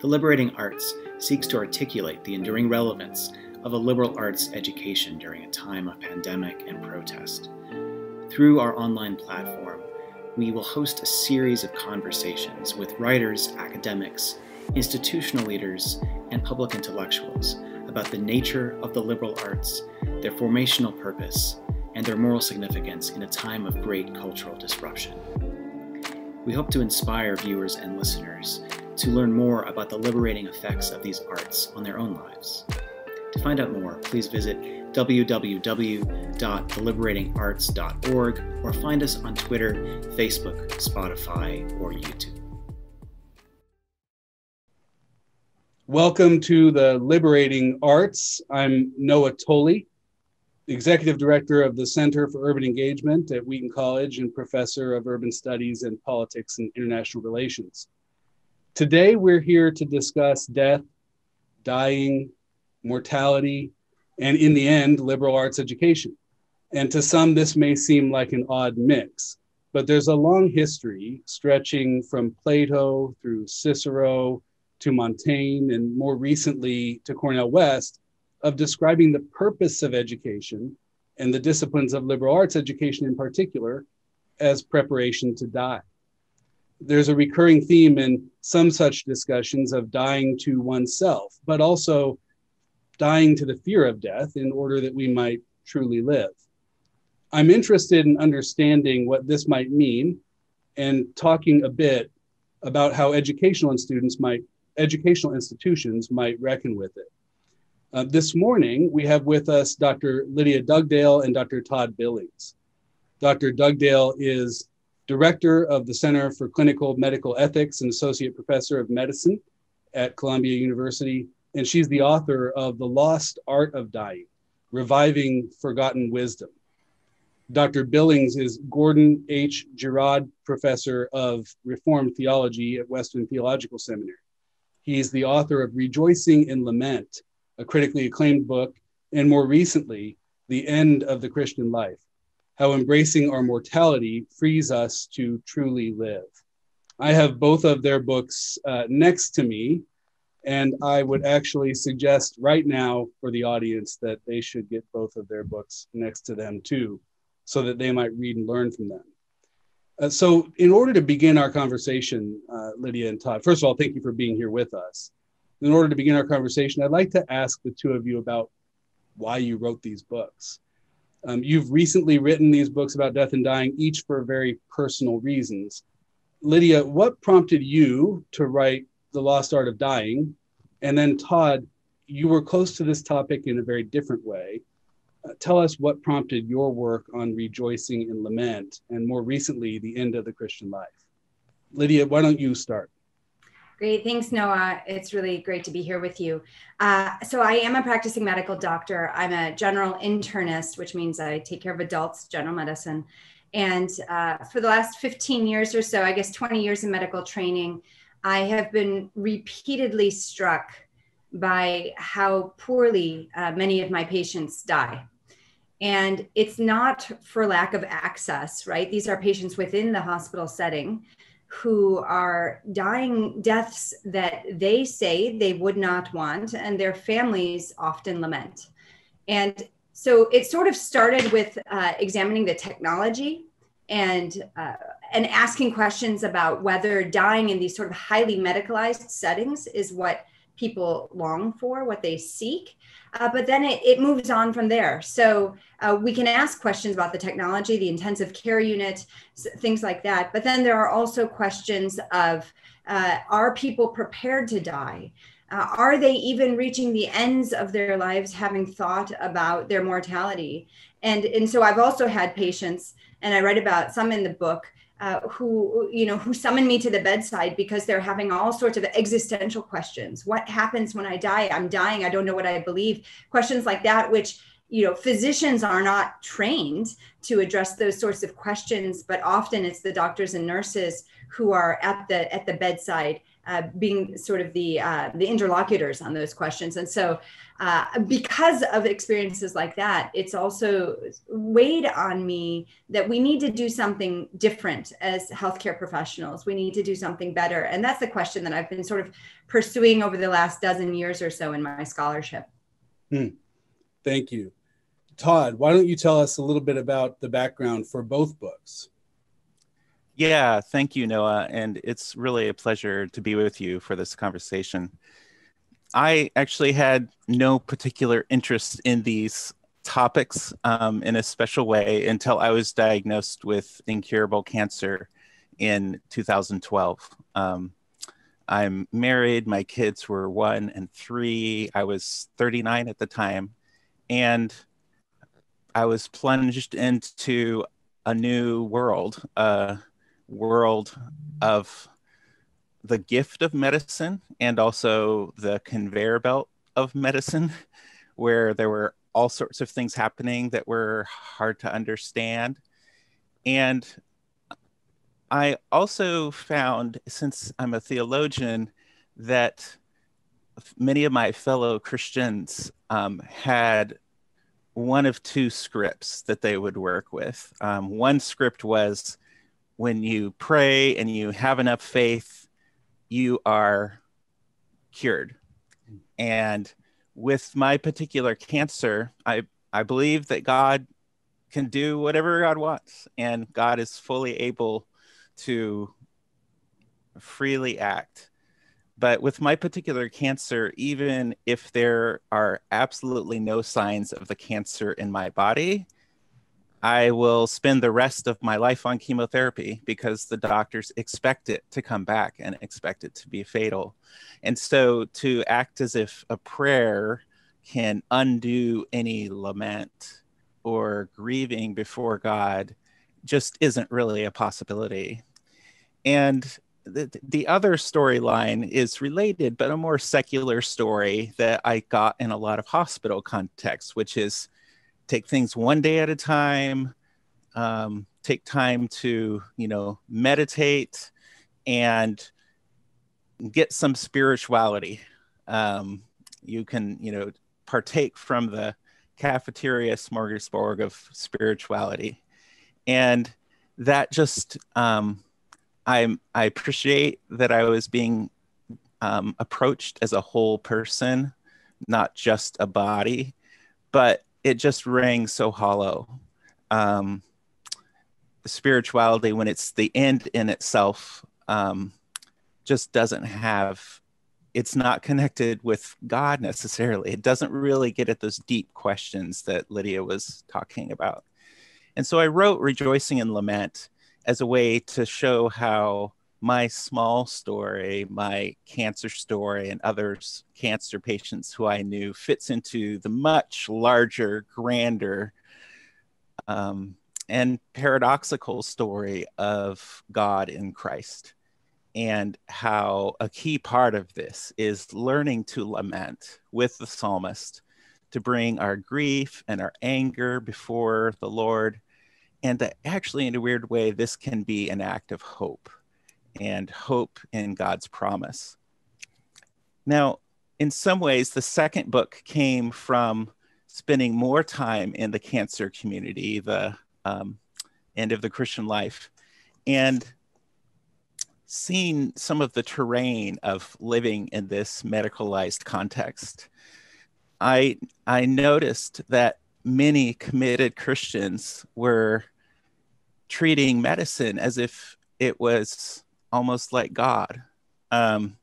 The Liberating Arts seeks to articulate the enduring relevance of a liberal arts education during a time of pandemic and protest. Through our online platform, we will host a series of conversations with writers, academics, institutional leaders, and public intellectuals about the nature of the liberal arts, their formational purpose, and their moral significance in a time of great cultural disruption. We hope to inspire viewers and listeners to learn more about the liberating effects of these arts on their own lives. To find out more, please visit www.theliberatingarts.org or find us on Twitter, Facebook, Spotify, or YouTube. Welcome to the Liberating Arts. I'm Noah Toly, Executive Director of the Center for Urban Engagement at Wheaton College and Professor of Urban Studies and Politics and International Relations. Today, we're here to discuss death, dying, mortality, and in the end, liberal arts education. And to some, this may seem like an odd mix, but there's a long history stretching from Plato through Cicero to Montaigne, and more recently to Cornel West, of describing the purpose of education and the disciplines of liberal arts education in particular as preparation to die. There's a recurring theme in some such discussions of dying to oneself, but also dying to the fear of death in order that we might truly live. I'm interested in understanding what this might mean and talking a bit about how educational students might educational institutions might reckon with it. Uh, this morning, we have with us Dr. Lydia Dugdale and Dr. Todd Billings. Dr. Dugdale is director of the Center for Clinical Medical Ethics and associate professor of medicine at Columbia University and she's the author of The Lost Art of Dying Reviving Forgotten Wisdom. Dr. Billings is Gordon H. Girod Professor of Reformed Theology at Western Theological Seminary. He's the author of Rejoicing in Lament, a critically acclaimed book, and more recently, The End of the Christian Life How Embracing Our Mortality Frees Us to Truly Live. I have both of their books uh, next to me, and I would actually suggest right now for the audience that they should get both of their books next to them too, so that they might read and learn from them. Uh, so, in order to begin our conversation, uh, Lydia and Todd, first of all, thank you for being here with us. In order to begin our conversation, I'd like to ask the two of you about why you wrote these books. Um, you've recently written these books about death and dying, each for very personal reasons. Lydia, what prompted you to write the Lost Art of Dying. And then, Todd, you were close to this topic in a very different way. Uh, tell us what prompted your work on rejoicing in lament and more recently, the end of the Christian life. Lydia, why don't you start? Great. Thanks, Noah. It's really great to be here with you. Uh, so, I am a practicing medical doctor. I'm a general internist, which means I take care of adults, general medicine. And uh, for the last 15 years or so, I guess 20 years in medical training, I have been repeatedly struck by how poorly uh, many of my patients die. And it's not for lack of access, right? These are patients within the hospital setting who are dying deaths that they say they would not want, and their families often lament. And so it sort of started with uh, examining the technology and uh, and asking questions about whether dying in these sort of highly medicalized settings is what people long for, what they seek. Uh, but then it, it, moves on from there. So uh, we can ask questions about the technology, the intensive care unit, things like that. But then there are also questions of uh, are people prepared to die? Uh, are they even reaching the ends of their lives having thought about their mortality? And, and so I've also had patients, and I write about some in the book, uh, who you know who summon me to the bedside because they're having all sorts of existential questions. What happens when i die? I'm dying. I don't know what i believe. Questions like that which you know physicians are not trained to address those sorts of questions but often it's the doctors and nurses who are at the at the bedside uh, being sort of the uh, the interlocutors on those questions. And so, uh, because of experiences like that, it's also weighed on me that we need to do something different as healthcare professionals. We need to do something better, and that's the question that I've been sort of pursuing over the last dozen years or so in my scholarship. Hmm. Thank you. Todd, why don't you tell us a little bit about the background for both books? Yeah, thank you, Noah. And it's really a pleasure to be with you for this conversation. I actually had no particular interest in these topics um, in a special way until I was diagnosed with incurable cancer in 2012. Um, I'm married, my kids were one and three. I was 39 at the time. And I was plunged into a new world, a world of the gift of medicine and also the conveyor belt of medicine, where there were all sorts of things happening that were hard to understand. And I also found, since I'm a theologian, that many of my fellow Christians um, had one of two scripts that they would work with. Um, one script was when you pray and you have enough faith, you are cured. And with my particular cancer, I, I believe that God can do whatever God wants, and God is fully able to freely act. But with my particular cancer, even if there are absolutely no signs of the cancer in my body, I will spend the rest of my life on chemotherapy because the doctors expect it to come back and expect it to be fatal. And so to act as if a prayer can undo any lament or grieving before God just isn't really a possibility. And the, the other storyline is related, but a more secular story that I got in a lot of hospital contexts, which is take things one day at a time, um, take time to, you know, meditate and get some spirituality. Um, you can, you know, partake from the cafeteria smorgasbord of spirituality. And that just, um, I I appreciate that I was being um, approached as a whole person, not just a body, but it just rang so hollow. Um, spirituality, when it's the end in itself, um, just doesn't have. It's not connected with God necessarily. It doesn't really get at those deep questions that Lydia was talking about. And so I wrote Rejoicing in Lament as a way to show how my small story, my cancer story, and others cancer patients who I knew fits into the much larger, grander, um, and paradoxical story of God in Christ. And how a key part of this is learning to lament with the psalmist, to bring our grief and our anger before the Lord and actually in a weird way this can be an act of hope and hope in god's promise. Now in some ways the second book came from spending more time in the cancer community the um, end of the christian life and seeing some of the terrain of living in this medicalized context. I i noticed that many committed Christians were treating medicine as if it was almost like God. Um,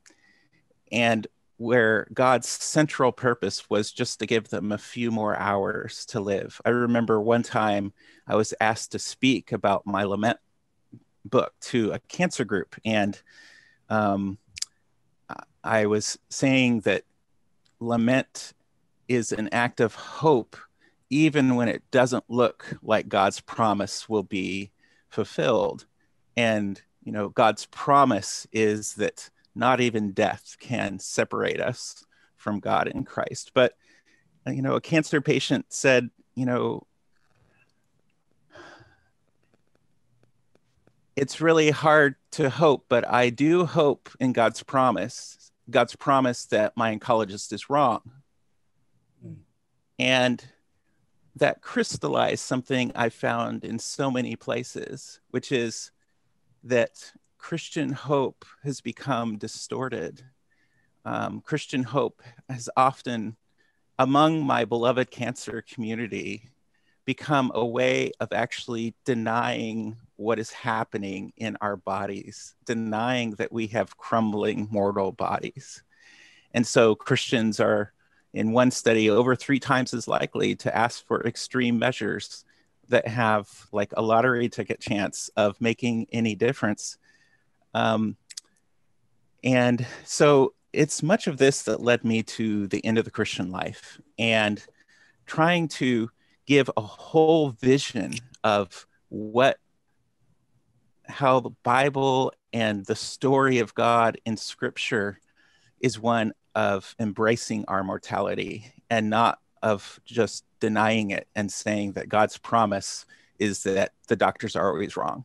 and where God's central purpose was just to give them a few more hours to live. I remember one time I was asked to speak about my lament book to a cancer group, and um, I was saying that lament is an act of hope even when it doesn't look like God's promise will be fulfilled. And, you know, God's promise is that not even death can separate us from God in Christ. But, you know, a cancer patient said, you know, it's really hard to hope, but I do hope in God's promise, God's promise that my oncologist is wrong. Mm. And that crystallized something I found in so many places, which is that Christian hope has become distorted. Um, Christian hope has often, among my beloved cancer community, become a way of actually denying what is happening in our bodies, denying that we have crumbling mortal bodies. And so Christians are, in one study, over three times as likely to ask for extreme measures that have like a lottery ticket chance of making any difference. Um, and so it's much of this that led me to the end of the Christian life and trying to give a whole vision of what how the bible and the story of god in scripture is one of embracing our mortality and not of just denying it and saying that god's promise is that the doctors are always wrong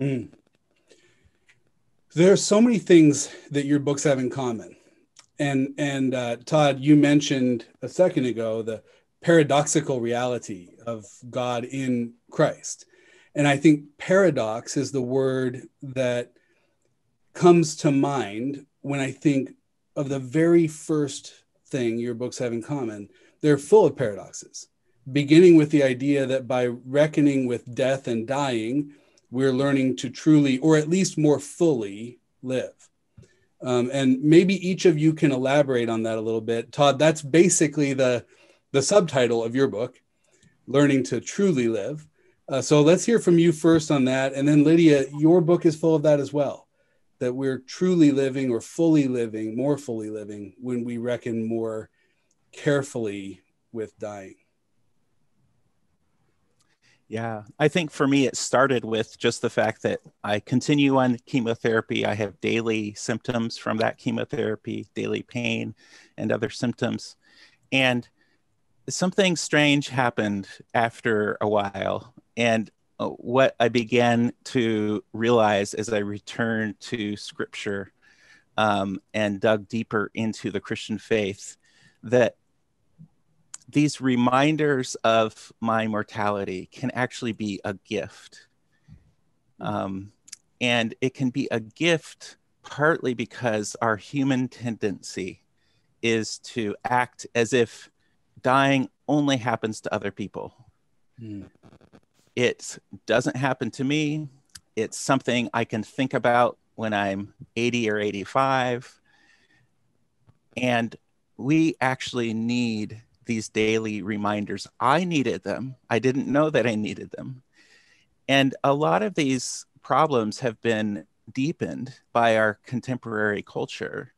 mm. there are so many things that your books have in common and and uh, todd you mentioned a second ago the paradoxical reality of God in Christ. And I think paradox is the word that comes to mind when I think of the very first thing your books have in common. They're full of paradoxes, beginning with the idea that by reckoning with death and dying, we're learning to truly, or at least more fully, live. Um, and maybe each of you can elaborate on that a little bit. Todd, that's basically the the subtitle of your book, Learning to Truly Live. Uh, so let's hear from you first on that. And then, Lydia, your book is full of that as well that we're truly living or fully living, more fully living, when we reckon more carefully with dying. Yeah, I think for me, it started with just the fact that I continue on chemotherapy. I have daily symptoms from that chemotherapy, daily pain, and other symptoms. And something strange happened after a while. And uh, what I began to realize as I returned to scripture um, and dug deeper into the Christian faith that these reminders of my mortality can actually be a gift. Um, and it can be a gift partly because our human tendency is to act as if dying only happens to other people. Mm. It doesn't happen to me. It's something I can think about when I'm 80 or 85. And we actually need these daily reminders. I needed them. I didn't know that I needed them. And a lot of these problems have been deepened by our contemporary culture.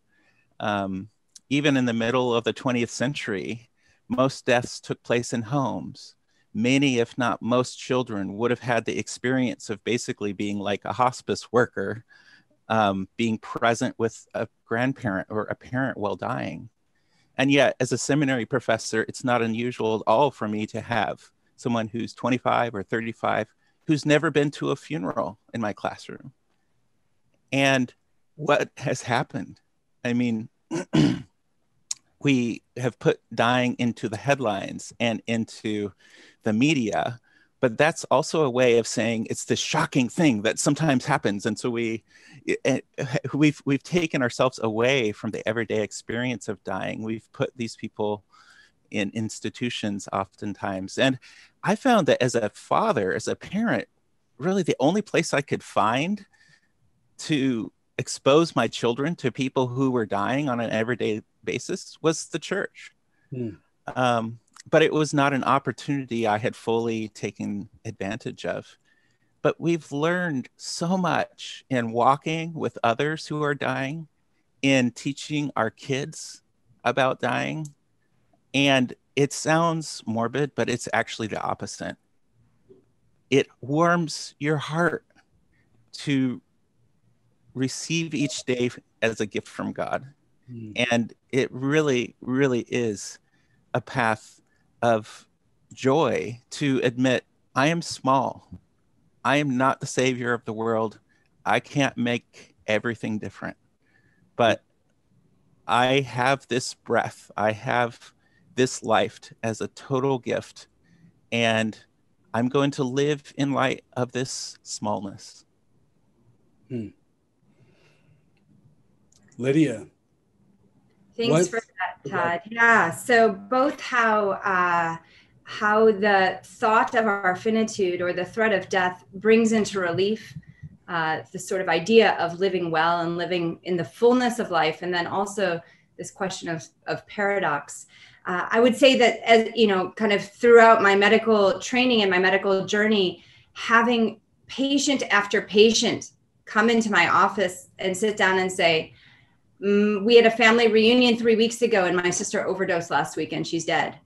Um, even in the middle of the 20th century, most deaths took place in homes. Many, if not most, children would have had the experience of basically being like a hospice worker, um, being present with a grandparent or a parent while dying. And yet, as a seminary professor, it's not unusual at all for me to have someone who's 25 or 35 who's never been to a funeral in my classroom. And what has happened? I mean, we have put dying into the headlines and into the media but that's also a way of saying it's this shocking thing that sometimes happens and so we we've we've taken ourselves away from the everyday experience of dying we've put these people in institutions oftentimes and i found that as a father as a parent really the only place i could find to expose my children to people who were dying on an everyday basis was the church. Hmm. Um, but it was not an opportunity I had fully taken advantage of. But we've learned so much in walking with others who are dying, in teaching our kids about dying. And it sounds morbid, but it's actually the opposite. It warms your heart to receive each day as a gift from God. Mm. And it really, really is a path of joy to admit I am small. I am not the savior of the world. I can't make everything different. But I have this breath, I have this life as a total gift. And I'm going to live in light of this smallness. Hmm. Lydia. Thanks what? for that, Todd. Yeah. So both how uh, how the thought of our finitude or the threat of death brings into relief uh, the sort of idea of living well and living in the fullness of life, and then also this question of, of paradox. Uh, I would say that as you know, kind of throughout my medical training and my medical journey, having patient after patient come into my office and sit down and say, mm, "We had a family reunion three weeks ago, and my sister overdosed last week, and she's dead."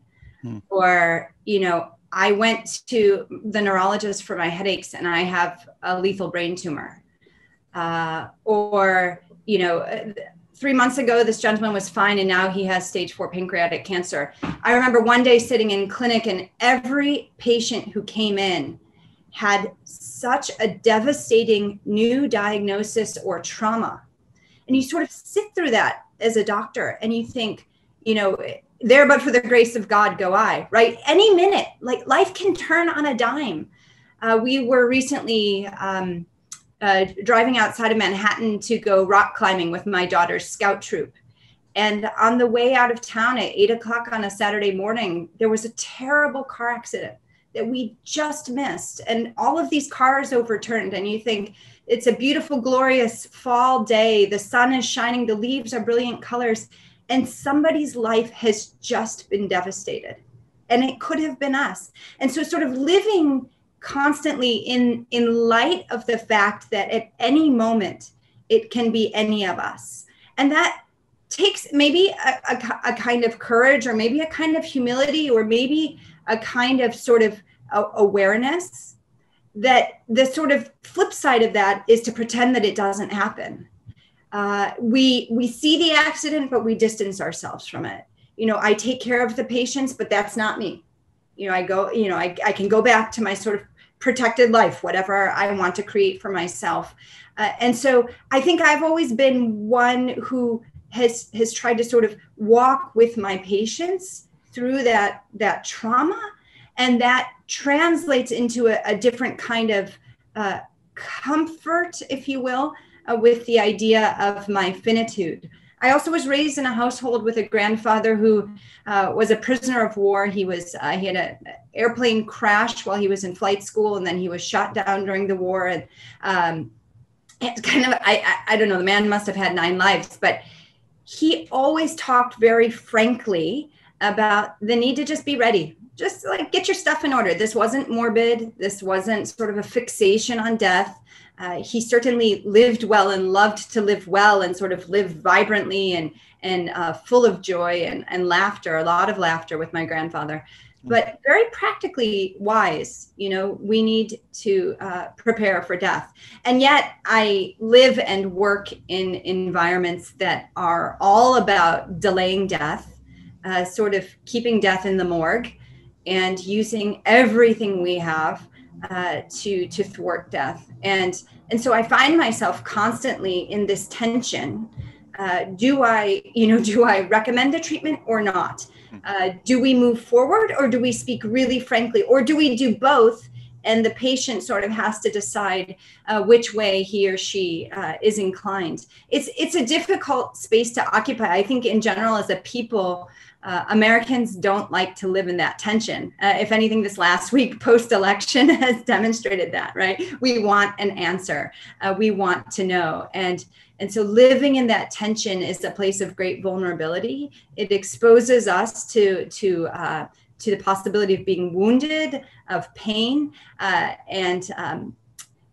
Hmm. Or you know, I went to the neurologist for my headaches, and I have a lethal brain tumor. Uh, or you know three months ago, this gentleman was fine, and now he has stage four pancreatic cancer. I remember one day sitting in clinic, and every patient who came in had such a devastating new diagnosis or trauma. And you sort of sit through that as a doctor, and you think, you know, there but for the grace of God go I, right? Any minute, like life can turn on a dime. Uh, we were recently, um, uh, driving outside of Manhattan to go rock climbing with my daughter's scout troop. And on the way out of town at eight o'clock on a Saturday morning, there was a terrible car accident that we just missed. And all of these cars overturned. And you think it's a beautiful, glorious fall day. The sun is shining, the leaves are brilliant colors. And somebody's life has just been devastated. And it could have been us. And so, sort of living constantly in in light of the fact that at any moment it can be any of us and that takes maybe a, a, a kind of courage or maybe a kind of humility or maybe a kind of sort of awareness that the sort of flip side of that is to pretend that it doesn't happen. Uh, we we see the accident but we distance ourselves from it. You know i take care of the patients but that's not me. You know i go you know i, I can go back to my sort of protected life, whatever I want to create for myself. Uh, and so I think I've always been one who has has tried to sort of walk with my patients through that that trauma, and that translates into a, a different kind of uh, comfort, if you will, uh, with the idea of my finitude. I also was raised in a household with a grandfather who uh, was a prisoner of war. He was uh, he had an airplane crash while he was in flight school, and then he was shot down during the war. And um, it's kind of I, I I don't know. The man must have had nine lives, but he always talked very frankly about the need to just be ready just like get your stuff in order this wasn't morbid this wasn't sort of a fixation on death uh, he certainly lived well and loved to live well and sort of live vibrantly and and uh, full of joy and, and laughter, a lot of laughter with my grandfather. Mm. But very practically wise, you know, we need to uh, prepare for death. And yet, I live and work in environments that are all about delaying death, uh, sort of keeping death in the morgue, and using everything we have uh, to to thwart death. And and so i find myself constantly in this tension uh, do i you know do i recommend the treatment or not? Uh, do we move forward or do we speak really frankly? Or do we do both? And the patient sort of has to decide uh, which way he or she uh, is inclined. It's it's a difficult space to occupy. I think in general, as a people, uh, Americans don't like to live in that tension. Uh, if anything, this last week post election has demonstrated that, right? We want an answer, uh, we want to know. And, and so living in that tension is a place of great vulnerability. It exposes us to, to, uh, to the possibility of being wounded, of pain, uh, and um,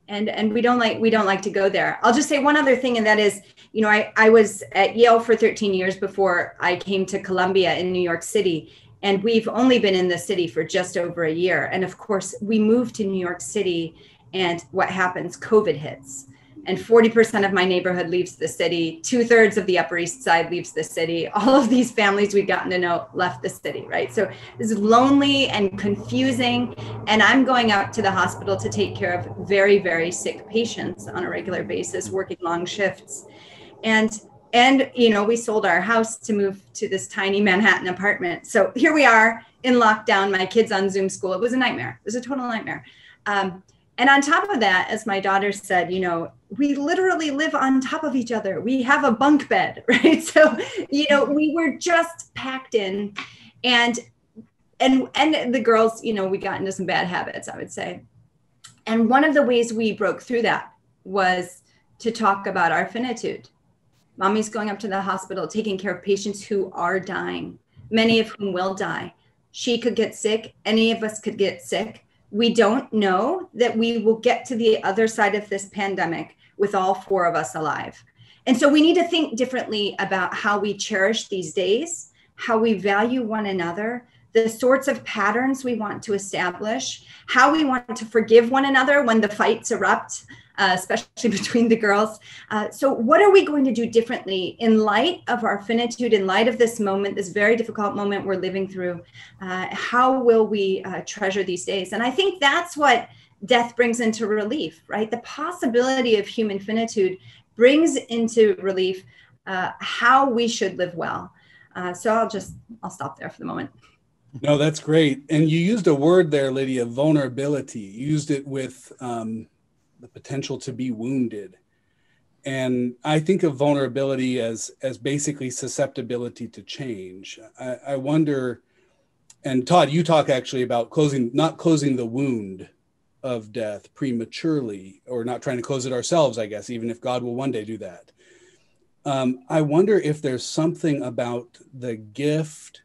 and and we don't like we don't like to go there i'll just say one other thing and that is you know i i was at yale for 13 years before i came to columbia in new york city and we've only been in the city for just over a year and of course we moved to new york city and what happens covid hits and 40% of my neighborhood leaves the city. Two thirds of the Upper East Side leaves the city. All of these families we've gotten to know left the city, right? So it's lonely and confusing. And I'm going out to the hospital to take care of very, very sick patients on a regular basis, working long shifts. And and you know we sold our house to move to this tiny manhattan apartment. So here we are in lockdown. My kids on zoom school. It was a nightmare. It was a total nightmare. Um, and on top of that as my daughter said you know we literally live on top of each other. We have a bunk bed right? So you know we were just packed in. And and and the girls you know we got into some bad habits i would say. And one of the ways we broke through that was to talk about our finitude mommy's going up to the hospital taking care of patients who are dying many of whom will die. She could get sick. Any of us could get sick. We don't know that we will get to the other side of this pandemic with all four of us alive. And so we need to think differently about how we cherish these days, how we value one another, the sorts of patterns we want to establish, how we want to forgive one another when the fights erupt, uh, especially between the girls. Uh, so, what are we going to do differently in light of our finitude, in light of this moment, this very difficult moment we're living through? Uh, how will we uh, treasure these days? And I think that's what death brings into relief, right? The possibility of human finitude brings into relief uh, how we should live well. Uh, so, I'll just I'll stop there for the moment. No, that's great. And you used a word there, Lydia, vulnerability. You used it with um, the potential to be wounded. And I think of vulnerability as as basically susceptibility to change. I, I wonder, and Todd, you talk actually about closing, not closing the wound of death prematurely, or not trying to close it ourselves, I guess, even if God will one day do that. Um, I wonder if there's something about the gift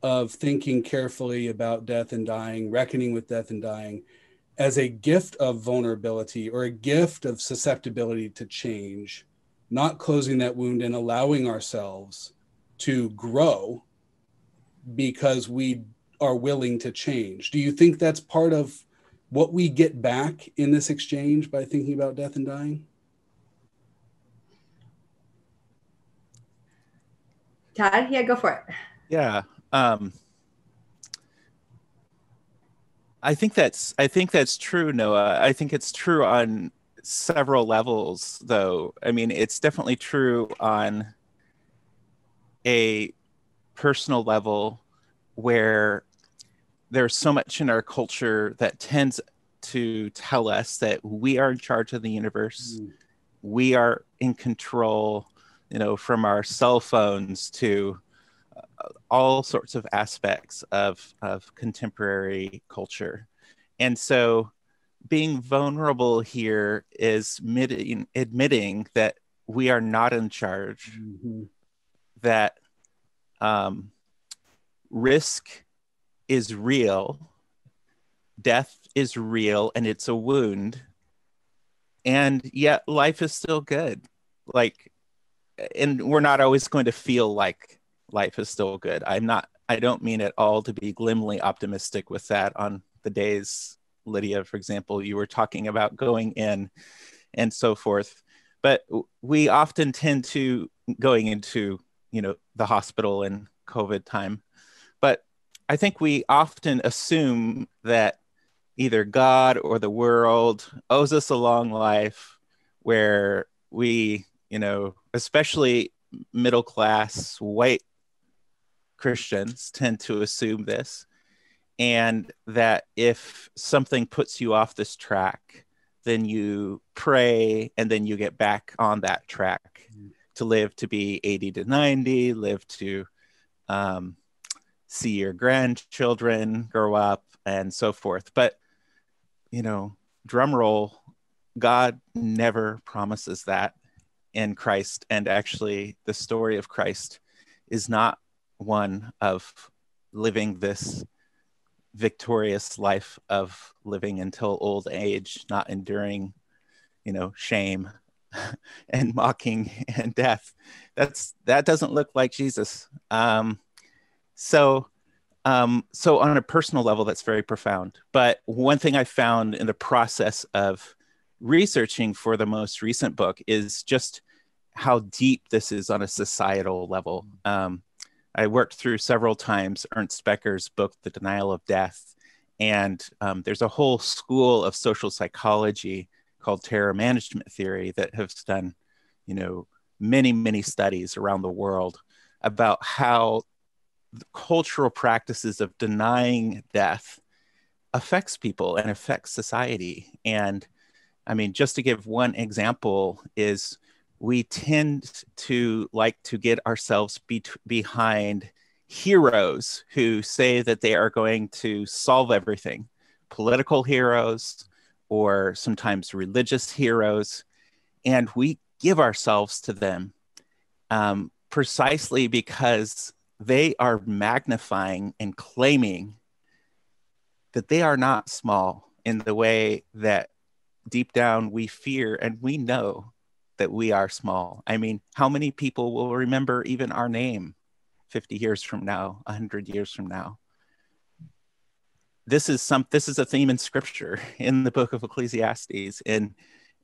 of thinking carefully about death and dying, reckoning with death and dying, as a gift of vulnerability or a gift of susceptibility to change, not closing that wound and allowing ourselves to grow because we are willing to change. Do you think that's part of what we get back in this exchange by thinking about death and dying? Todd, yeah, go for it. Yeah. Um, I think that's I think that's true, Noah. I think it's true on several levels, though. I mean, it's definitely true on a personal level where there's so much in our culture that tends to tell us that we are in charge of the universe. Mm. We are in control, you know, from our cell phones to all sorts of aspects of, of contemporary culture. And so being vulnerable here is admitting, admitting that we are not in charge, mm-hmm. that um, risk is real, death is real, and it's a wound. And yet life is still good. Like, and we're not always going to feel like life is still good. I'm not, I don't mean at all to be glimly optimistic with that on the days, Lydia, for example, you were talking about going in and so forth. But we often tend to going into, you know, the hospital in COVID time. But I think we often assume that either God or the world owes us a long life where we, you know, especially middle class white Christians tend to assume this, and that if something puts you off this track, then you pray and then you get back on that track to live to be 80 to 90, live to um, see your grandchildren grow up and so forth. But, you know, drum roll, God never promises that in Christ. And actually, the story of Christ is not one of living this victorious life of living until old age, not enduring, you know, shame and mocking and death. That's that doesn't look like Jesus. Um, so, um, so on a personal level, that's very profound. But one thing I found in the process of researching for the most recent book is just how deep this is on a societal level. Um, I worked through several times Ernest Becker's book, The Denial of Death, and um, there's a whole school of social psychology called terror management theory that has done, you know, many, many studies around the world about how cultural practices of denying death affects people and affects society. And I mean, just to give one example, is we tend to like to get ourselves be- behind heroes who say that they are going to solve everything. Political heroes or sometimes religious heroes. And we give ourselves to them um, precisely because they are magnifying and claiming that they are not small in the way that deep down we fear and we know that we are small. I mean, how many people will remember even our name 50 years from now, 100 years from now? This is some this is a theme in scripture in the book of Ecclesiastes and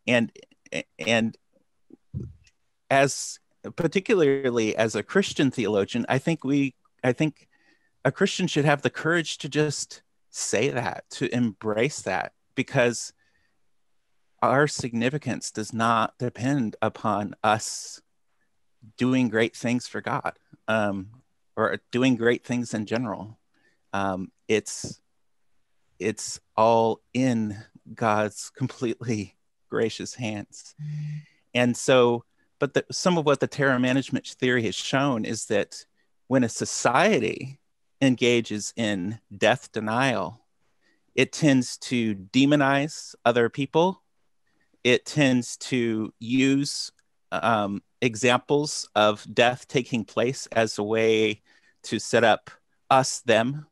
and and as particularly as a Christian theologian, I think we I think a Christian should have the courage to just say that, to embrace that because our significance does not depend upon us doing great things for God um, or doing great things in general. Um, it's it's all in God's completely gracious hands, and so. But the, some of what the terror management theory has shown is that when a society engages in death denial, it tends to demonize other people it tends to use um, examples of death taking place as a way to set up us them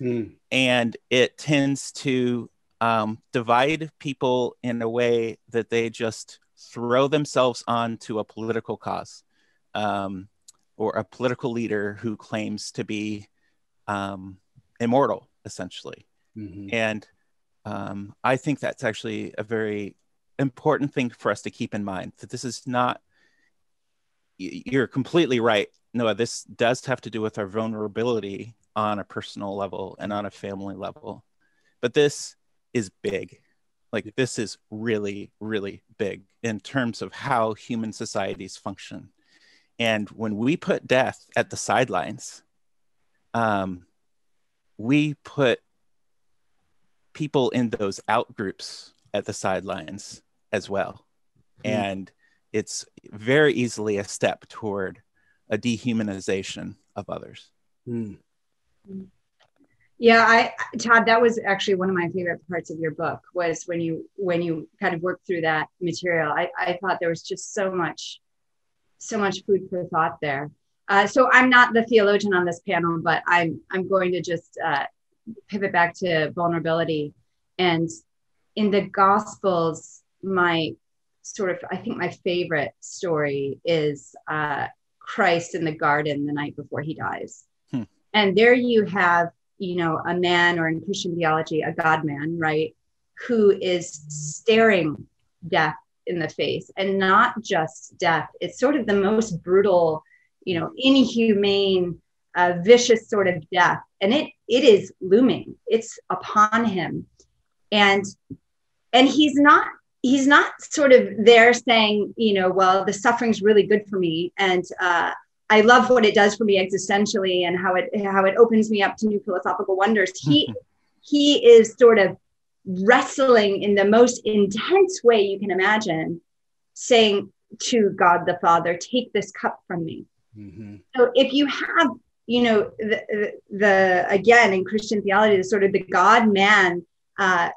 mm. and it tends to um, divide people in a way that they just throw themselves onto a political cause um, or a political leader who claims to be um, immortal essentially mm-hmm. and um, i think that's actually a very important thing for us to keep in mind that this is not you're completely right noah this does have to do with our vulnerability on a personal level and on a family level. But this is big. Like this is really really big in terms of how human societies function. And when we put death at the sidelines um, we put people in those out groups at the sidelines as well. Mm. And it's very easily a step toward a dehumanization of others. Mm. Yeah, I Todd, that was actually one of my favorite parts of your book was when you when you kind of worked through that material. I, I thought there was just so much, so much food for thought there. Uh, so I'm not the theologian on this panel, but I'm I'm going to just uh, pivot back to vulnerability. And in the Gospels, my sort of i think my favorite story is uh, christ in the garden the night before he dies. Hmm. and there you have you know a man or in christian theology a god man right who is staring death in the face. And not just death it's sort of the most brutal you know inhumane uh, vicious sort of death. And it it is looming. It's upon him. And and he's not he's not sort of there saying, you know, well, the suffering's really good for me, and uh, I love what it does for me existentially, and how it how it opens me up to new philosophical wonders. He he is sort of wrestling in the most intense way you can imagine, saying to God the Father, "Take this cup from me." Mm-hmm. So if you have, you know, the, the, the again in Christian theology, the sort of the God man. Uh,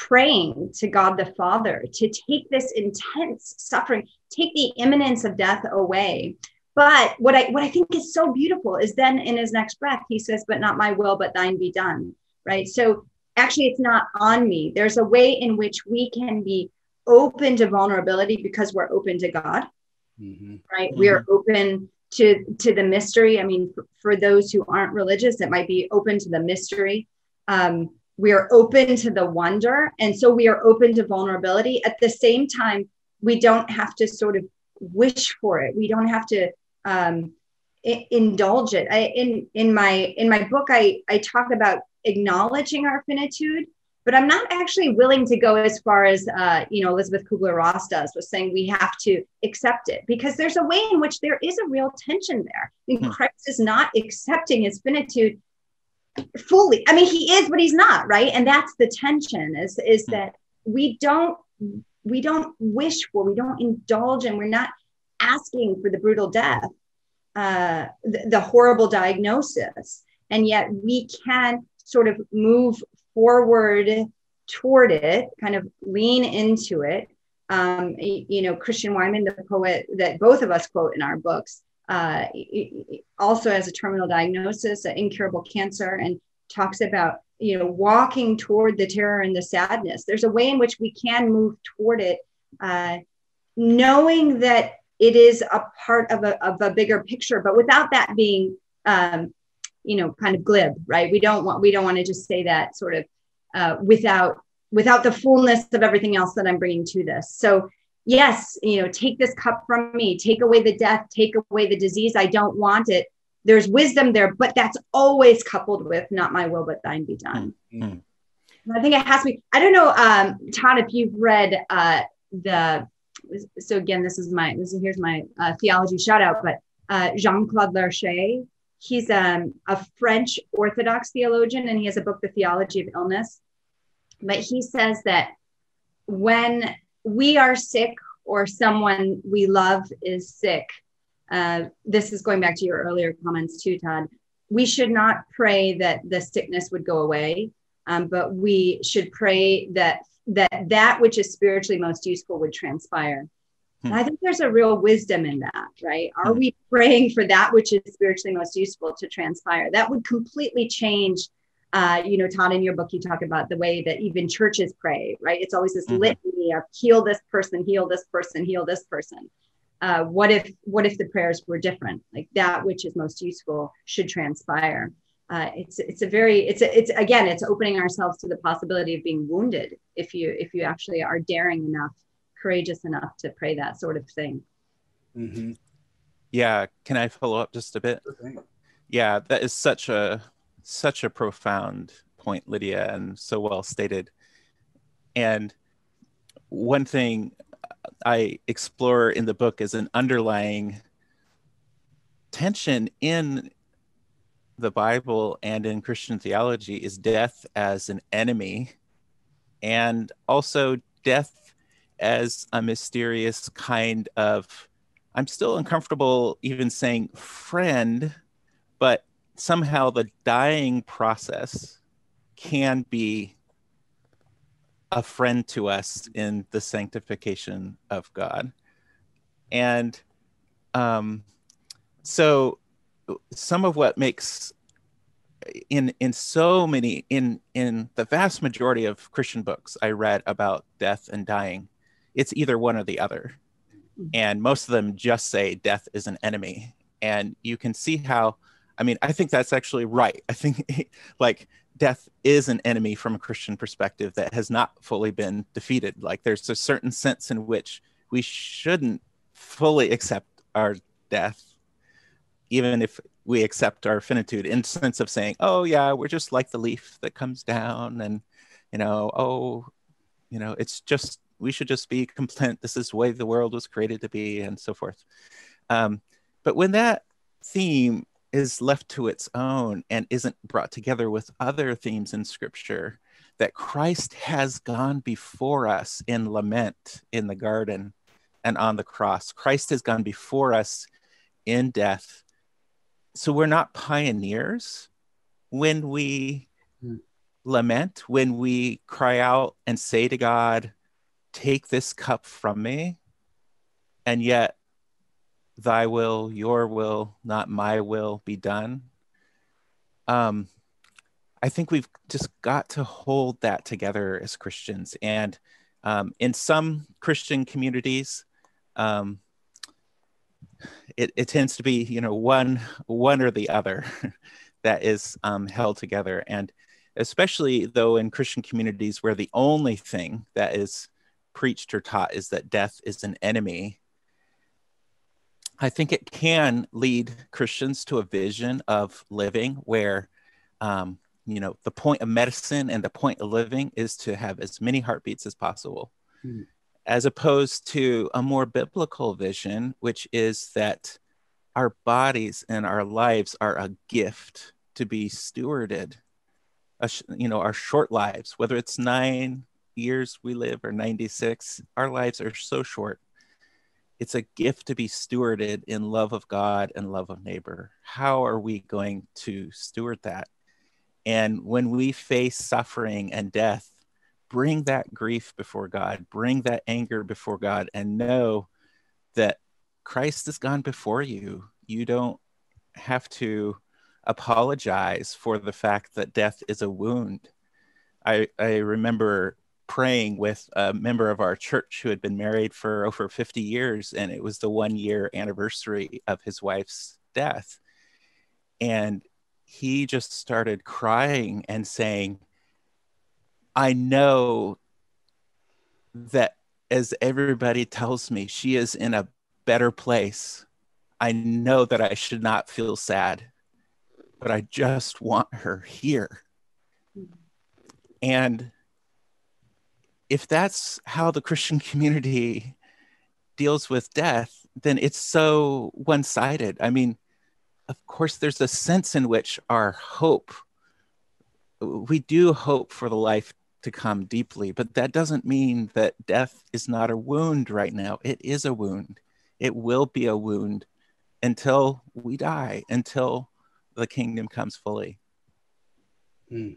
praying to God the Father to take this intense suffering, take the imminence of death away. But what I what I think is so beautiful is then in his next breath he says, "But not my will, but thine be done." Right. So actually, it's not on me. There's a way in which we can be open to vulnerability because we're open to God. Mm-hmm. Right. Mm-hmm. We are open to to the mystery. I mean, for, for, those who aren't religious, it might be open to the mystery. Um, we are open to the wonder and so we are open to vulnerability. At the same time we don't have to sort of wish for it. We don't have to um, I- indulge it. I, in in my in my book i i talk about acknowledging our finitude but i'm not actually willing to go as far as uh, you know elizabeth kubler-ross does was saying we have to accept it because there's a way in which there is a real tension there. I mean, hmm. christ is not accepting his finitude fully i mean he is but he's not right? And that's the tension is is hmm. that we don't we don't wish for we don't indulge and we're not asking for the brutal death uh, the, the horrible diagnosis. And yet we can sort of move forward toward it kind of lean into it. Um, you know christian wiman the poet that both of us quote in our books uh, also has a terminal diagnosis, an incurable cancer, and talks about you know walking toward the terror and the sadness. There's a way in which we can move toward it, uh, knowing that it is a part of a, of a bigger picture, but without that being um, you know kind of glib, right? We don't want we don't want to just say that sort of uh, without without the fullness of everything else that I'm bringing to this. So yes, you know, take this cup from me, take away the death, take away the disease. I don't want it. There's wisdom there, but that's always coupled with not my will, but thine be done. Mm-hmm. I think it has to be. I don't know, um, Todd, if you've read uh, the. So again, this is my this is here's my uh, theology shout out, but uh, Jean Claude Larchet. He's um, a French Orthodox theologian, and he has a book, The Theology of Illness. But he says that when we are sick or someone we love is sick, uh, this is going back to your earlier comments too, Todd. We should not pray that the sickness would go away, um, but we should pray that that that which is spiritually most useful would transpire. Hmm. I think there's a real wisdom in that, right? Are hmm. we praying for that which is spiritually most useful to transpire? That would completely change uh, you know, Todd, in your book, you talk about the way that even churches pray, right? It's always this mm-hmm. litany of heal this person, heal this person, heal this person. Uh, what if what if the prayers were different? Like that which is most useful should transpire. Uh, it's it's a very it's a, it's again it's opening ourselves to the possibility of being wounded if you if you actually are daring enough, courageous enough to pray that sort of thing. Mm-hmm. Yeah, can I follow up just a bit? Okay. Yeah, that is such a such a profound point, Lydia, and so well stated. And one thing I explore in the book is an underlying tension in the Bible and in Christian theology is death as an enemy and also death as a mysterious kind of I'm still uncomfortable even saying friend, but somehow the dying process can be a friend to us in the sanctification of God. And um, so some of what makes in in so many in in the vast majority of Christian books I read about death and dying, it's either one or the other. Mm-hmm. And most of them just say death is an enemy. And you can see how I mean, I think that's actually right. I think like death is an enemy from a Christian perspective that has not fully been defeated. Like there's a certain sense in which we shouldn't fully accept our death, even if we accept our finitude in sense of saying, oh yeah, we're just like the leaf that comes down and, you know, oh, you know, it's just, we should just be content. This is the way the world was created to be and so forth. Um, but when that theme is left to its own and isn't brought together with other themes in scripture that Christ has gone before us in lament in the garden and on the cross. Christ has gone before us in death. So we're not pioneers when we mm. lament, when we cry out and say to God, Take this cup from me. And yet thy will, your will, not my will be done. Um, I think we've just got to hold that together as Christians. And um, in some Christian communities, um, it, it, tends to be, you know, one one or the other that is um, held together. And especially though in Christian communities where the only thing that is preached or taught is that death is an enemy. I think it can lead Christians to a vision of living where, um, you know, the point of medicine and the point of living is to have as many heartbeats as possible, mm. as opposed to a more biblical vision, which is that our bodies and our lives are a gift to be stewarded. you know, our short lives, whether it's nine years we live or 96, our lives are so short it's a gift to be stewarded in love of God and love of neighbor. How are we going to steward that? And when we face suffering and death, bring that grief before God, bring that anger before God, and know that Christ has gone before you. You don't have to apologize for the fact that death is a wound. I, I remember praying with a member of our church who had been married for over 50 years, and it was the one year anniversary of his wife's death. And he just started crying and saying, I know that as everybody tells me, she is in a better place. I know that I should not feel sad, but I just want her here. Hmm. And if that's how the Christian community deals with death, then it's so one sided. I mean, of course, there's a sense in which our hope, we do hope for the life to come deeply, but that doesn't mean that death is not a wound right now. It is a wound. It will be a wound until we die, until the kingdom comes fully. Hmm.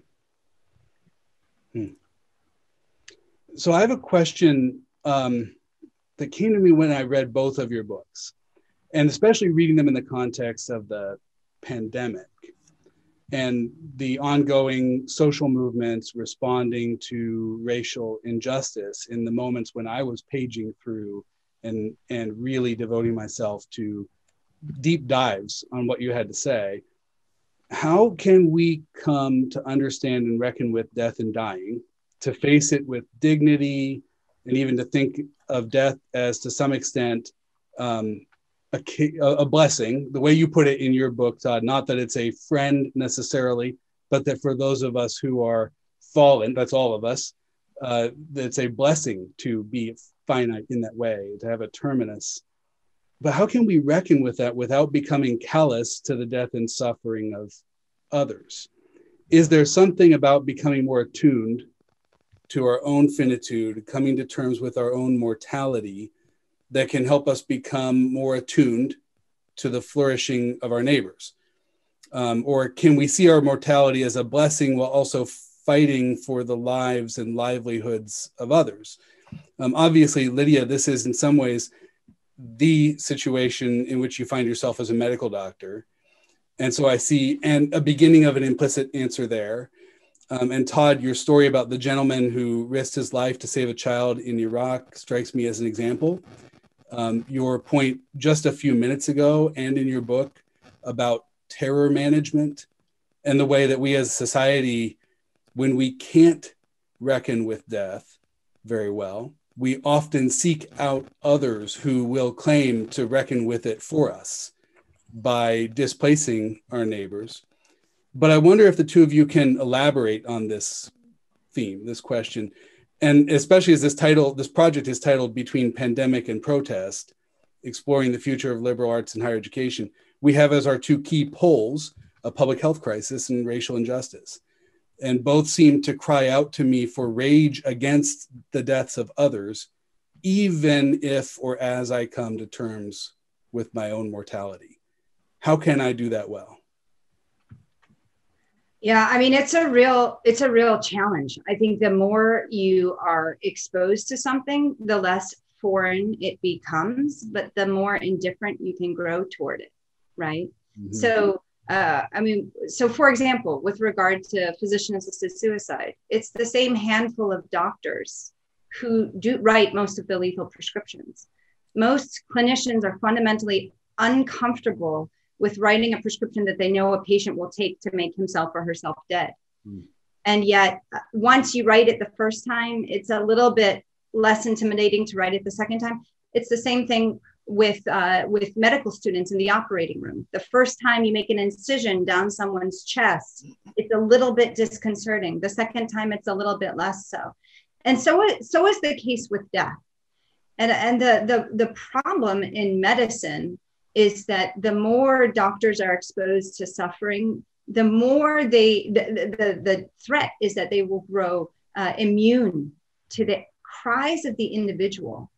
Hmm so I have a question um, that came to me when I read both of your books, and especially reading them in the context of the pandemic and the ongoing social movements responding to racial injustice in the moments when I was paging through and and really devoting myself to deep dives on what you had to say. How can we come to understand and reckon with death and dying to face it with dignity and even to think of death as to some extent um, a, a, blessing. The way you put it in your book todd not that it's a friend necessarily but that for those of us who are fallen that's all of us uh, it's a blessing to be finite in that way to have a terminus. But how can we reckon with that without becoming callous to the death and suffering of others? Is there something about becoming more attuned to our own finitude, coming to terms with our own mortality that can help us become more attuned to the flourishing of our neighbors? Um, or can we see our mortality as a blessing while also fighting for the lives and livelihoods of others? Um, obviously, Lydia, this is in some ways the situation in which you find yourself as a medical doctor. And so I see and a beginning of an implicit answer there. Um, and Todd, your story about the gentleman who risked his life to save a child in Iraq strikes me as an example. Um, your point just a few minutes ago and in your book about terror management and the way that we as a society, when we can't reckon with death very well, we often seek out others who will claim to reckon with it for us by displacing our neighbors but I wonder if the two of you can elaborate on this theme, this question, and especially as this title, this project is titled Between Pandemic and Protest, Exploring the Future of Liberal Arts and Higher Education. We have as our two key poles a public health crisis and racial injustice. And both seem to cry out to me for rage against the deaths of others, even if or as I come to terms with my own mortality. How can I do that well? Yeah, I mean it's a real it's a real challenge. I think the more you are exposed to something, the less foreign it becomes, but the more indifferent you can grow toward it, right? Mm-hmm. So uh, I mean, so for example, with regard to physician assisted suicide, it's the same handful of doctors who do write most of the lethal prescriptions. Most clinicians are fundamentally uncomfortable with writing a prescription that they know a patient will take to make himself or herself dead. Mm. And yet, uh, once you write it the first time, it's a little bit less intimidating to write it the second time. It's the same thing with uh, with medical students in the operating room. The first time you make an incision down someone's chest, it's a little bit disconcerting. The second time, it's a little bit less so. And so so is the case with death. And and the the the problem in medicine is that the more doctors are exposed to suffering, the more they the the, the threat is that they will grow uh, immune to the cries of the individual.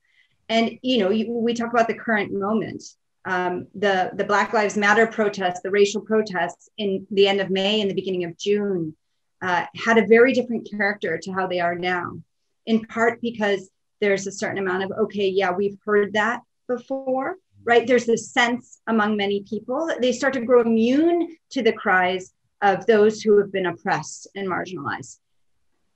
And you know you, we talk about the current moment um, the the black lives matter protests the racial protests in the end of may and the beginning of june uh, had a very different character to how they are now in part because there's a certain amount of okay yeah we've heard that before right? There's this sense among many people that they start to grow immune to the cries of those who have been oppressed and marginalized.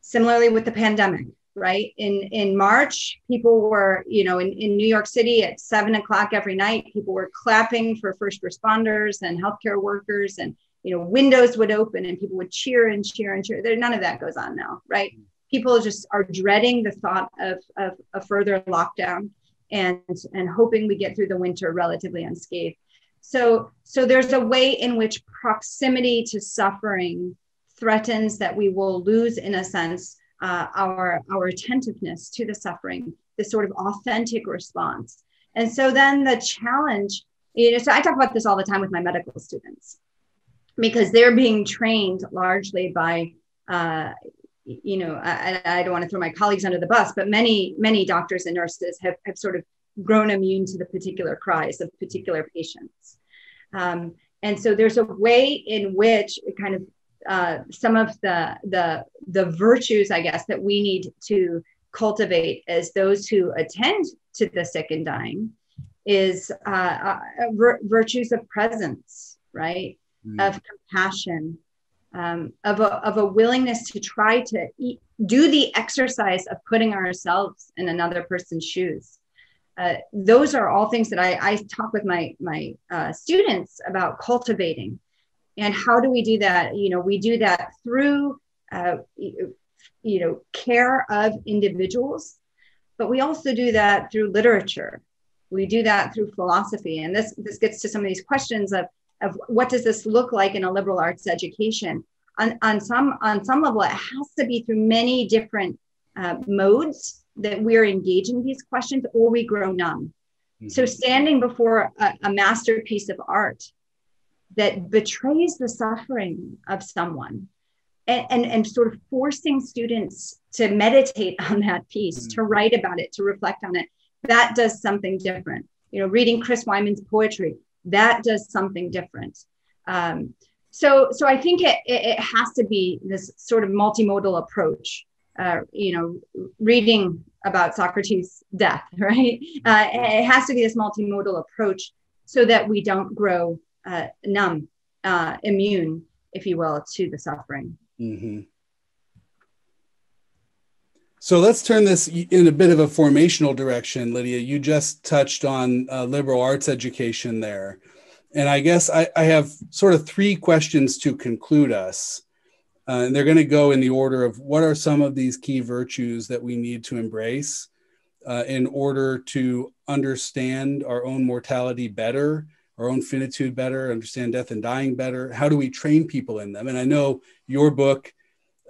Similarly with the pandemic right? In in march people were you know in, in new york city at seven o'clock every night people were clapping for first responders and healthcare workers and you know windows would open and people would cheer and cheer and cheer. There none of that goes on now right? People just are dreading the thought of, of a further lockdown and and hoping we get through the winter relatively unscathed so so there's a way in which proximity to suffering threatens that we will lose in a sense uh, our our attentiveness to the suffering, this sort of authentic response. And so then the challenge, you know, so I talk about this all the time with my medical students because they're being trained largely by uh, you know, I, I, don't want to throw my colleagues under the bus, but many, many doctors and nurses have, have sort of grown immune to the particular cries of particular patients. Um, and so there's a way in which it kind of uh, some of the the the virtues, I guess, that we need to cultivate as those who attend to the sick and dying is uh, uh, virtues of presence, right? Mm. Of compassion, um, of, a, of a willingness to try to eat, do the exercise of putting ourselves in another person's shoes. Uh, those are all things that I, I talk with my, my uh, students about cultivating and how do we do that? You know we do that through uh, you know care of individuals but we also do that through literature. We do that through philosophy. And this this gets to some of these questions of of what does this look like in a liberal arts education on, on some on some level it has to be through many different uh, modes that we're engaging these questions or we grow numb mm-hmm. so standing before a, a masterpiece of art that betrays the suffering of someone and, and, and sort of forcing students to meditate on that piece, mm-hmm. to write about it, to reflect on it, that does something different. You know, reading Chris Wiman's poetry, that does something different. Um, so, so I think it, it, it, has to be this sort of multimodal approach. Uh, you know, reading about Socrates' death, right? Uh, it has to be this multimodal approach so that we don't grow uh, numb, uh, immune, if you will, to the suffering. Mm-hmm. So let's turn this in a bit of a formational direction, Lydia. You just touched on uh, liberal arts education there. And I guess I, I, have sort of three questions to conclude us. Uh, and they're going to go in the order of what are some of these key virtues that we need to embrace uh, in order to understand our own mortality better our own finitude better, understand death and dying better? How do we train people in them? And I know your book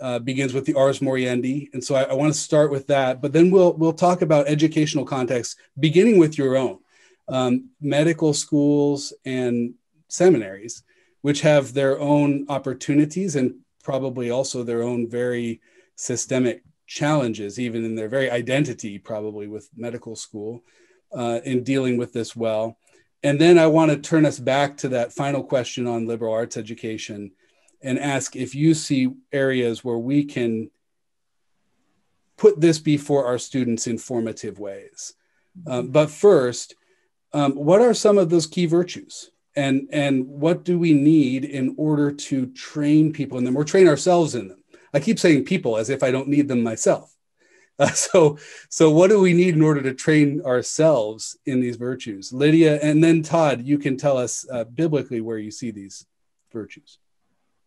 uh, begins with the Ars Moriendi, and so I, I want to start with that. But then we'll we'll talk about educational context, beginning with your own um, medical schools and seminaries, which have their own opportunities and probably also their own very systemic challenges, even in their very identity, probably with medical school, uh, in dealing with this well. And then I want to turn us back to that final question on liberal arts education and ask if you see areas where we can put this before our students in formative ways. Um, but first, um, what are some of those key virtues? And, and what do we need in order to train people in them or train ourselves in them? I keep saying people as if I don't need them myself. Uh, so, so what do we need in order to train ourselves in these virtues? Lydia, and then Todd, you can tell us uh, biblically where you see these virtues.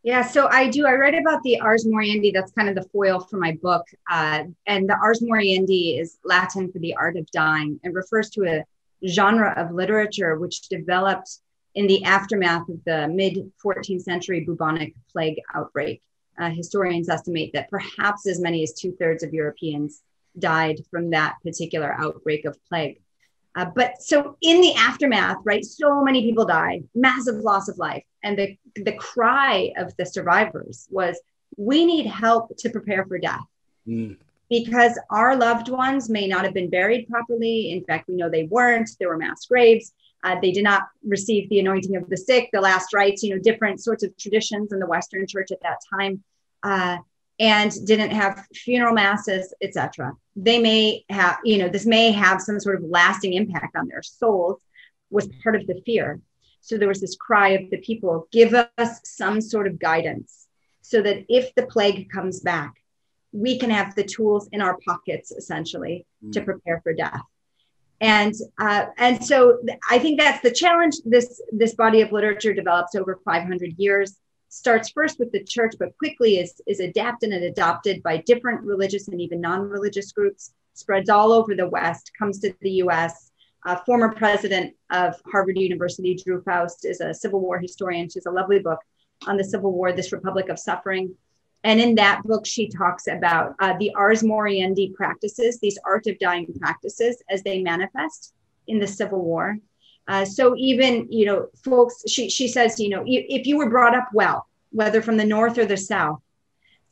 Yeah, so I do. I write about the Ars Moriendi. That's kind of the foil for my book. Uh, and the Ars Moriendi is Latin for the art of dying. It refers to a genre of literature which developed in the aftermath of the mid 14th century bubonic plague outbreak. Uh, historians estimate that perhaps as many as two thirds of Europeans died from that particular outbreak of plague. Uh, but so in the aftermath, right, so many people died, massive loss of life. And the, the cry of the survivors was, we need help to prepare for death. Mm. Because our loved ones may not have been buried properly. In fact, we know they weren't. There were mass graves. Uh, they did not receive the anointing of the sick, the last rites, you know, different sorts of traditions in the Western church at that time. Uh, and didn't have funeral masses, etc. They may have, you know, this may have some sort of lasting impact on their souls, was part of the fear. So there was this cry of the people give us some sort of guidance so that if the plague comes back, we can have the tools in our pockets essentially mm. to prepare for death. And uh, and so I think that's the challenge. This this body of literature develops over 500 years starts first with the church, but quickly is, is adapted and adopted by different religious and even non religious groups, spreads all over the West, comes to the US. Uh, former president of Harvard University, Drew Faust, is a Civil War historian. She has a lovely book on the Civil War, This Republic of Suffering. And in that book, she talks about uh, the Ars Moriendi practices, these art of dying practices, as they manifest in the Civil War. Uh, so even you know, folks, she she says, you know, if you were brought up well, whether from the north or the south,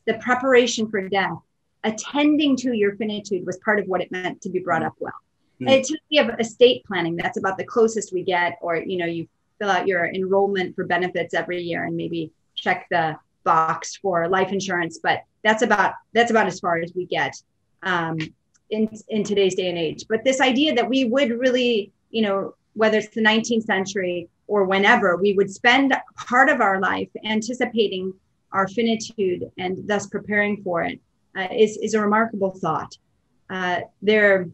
the preparation for death, attending to your finitude was part of what it meant to be brought up well. Mm-hmm. And to have estate planning, that's about the closest we get. Or you know, you fill out your enrollment for benefits every year and maybe check the box for life insurance, but that's about that's about as far as we get um, in in today's day and age. But this idea that we would really, you know, whether it's the 19th century or whenever, we would spend part of our life anticipating our finitude and thus preparing for it uh, is is, a remarkable thought. Uh, there,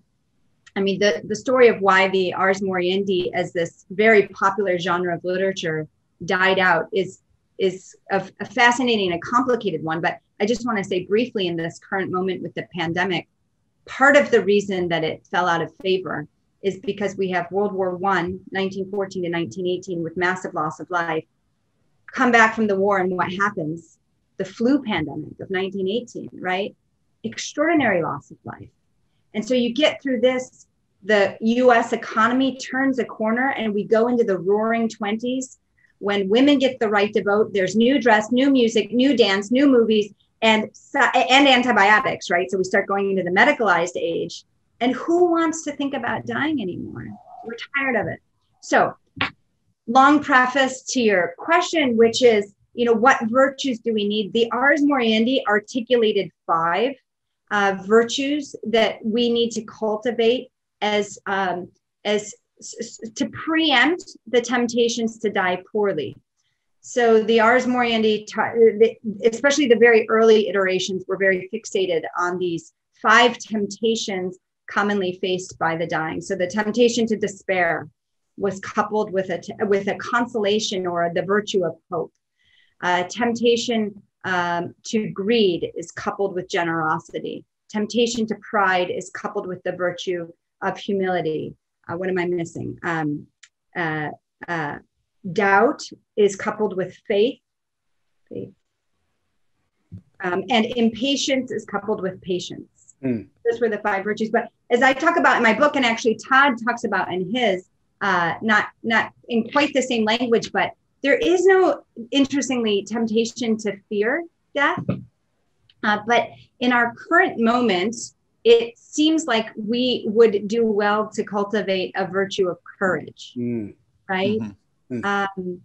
I mean, the, the story of why the Ars Moriendi as this very popular genre of literature died out is is a, a fascinating and a complicated one. But I just want to say briefly in this current moment with the pandemic, part of the reason that it fell out of favor is because we have World War One, 1914 to 1918, with massive loss of life. Come back from the war, and what happens? The flu pandemic of 1918, right? Extraordinary loss of life. And so you get through this, the US economy turns a corner, and we go into the roaring 20s when women get the right to vote. There's new dress, new music, new dance, new movies, and, and antibiotics, right? So we start going into the medicalized age and who wants to think about dying anymore? We're tired of it. So, long preface to your question, which is, you know, what virtues do we need? The Ars Moriendi articulated five uh, virtues that we need to cultivate as um, as to preempt the temptations to die poorly. So the Ars Moriendi, especially the very early iterations, were very fixated on these five temptations commonly faced by the dying. So the temptation to despair was coupled with a, with a consolation or the virtue of hope. Uh, temptation um, to greed is coupled with generosity. Temptation to pride is coupled with the virtue of humility. Uh, what am I missing? Um, uh, uh doubt is coupled with faith. faith. Um, and impatience is coupled with patience. Mm. Those were the five virtues. But as I talk about in my book, and actually Todd talks about in his, uh, not not in quite the same language, but there is no interestingly temptation to fear death. Uh, but in our current moment, it seems like we would do well to cultivate a virtue of courage, mm. right? Mm-hmm. Um,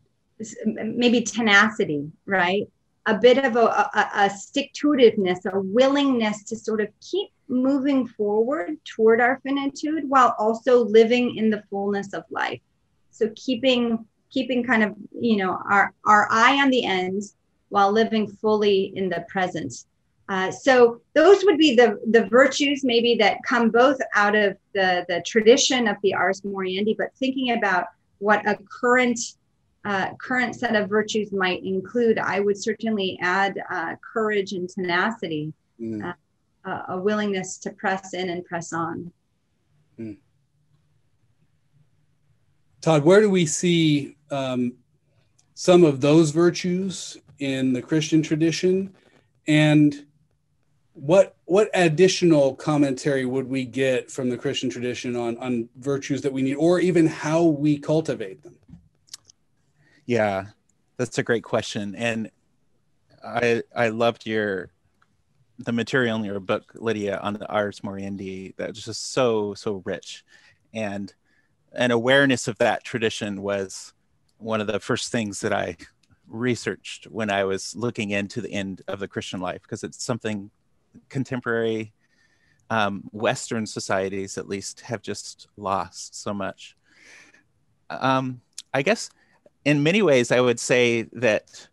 maybe tenacity, right? A bit of a, a, a stick to itiveness, a willingness to sort of keep moving forward toward our finitude while also living in the fullness of life. So keeping keeping kind of you know our our eye on the end while living fully in the present. Uh, so those would be the the virtues maybe that come both out of the the tradition of the Ars Moriendi, but thinking about what a current uh, current set of virtues might include, I would certainly add uh, courage and tenacity, mm. uh, a willingness to press in and press on. Mm. Todd, where do we see um, some of those virtues in the Christian tradition? And what what additional commentary would we get from the Christian tradition on on virtues that we need, or even how we cultivate them? Yeah, that's a great question, and I I loved your the material in your book, Lydia, on the Ars Moriendi. That was just so so rich, and an awareness of that tradition was one of the first things that I researched when I was looking into the end of the Christian life because it's something contemporary um, Western societies, at least, have just lost so much. Um, I guess in many ways, I would say that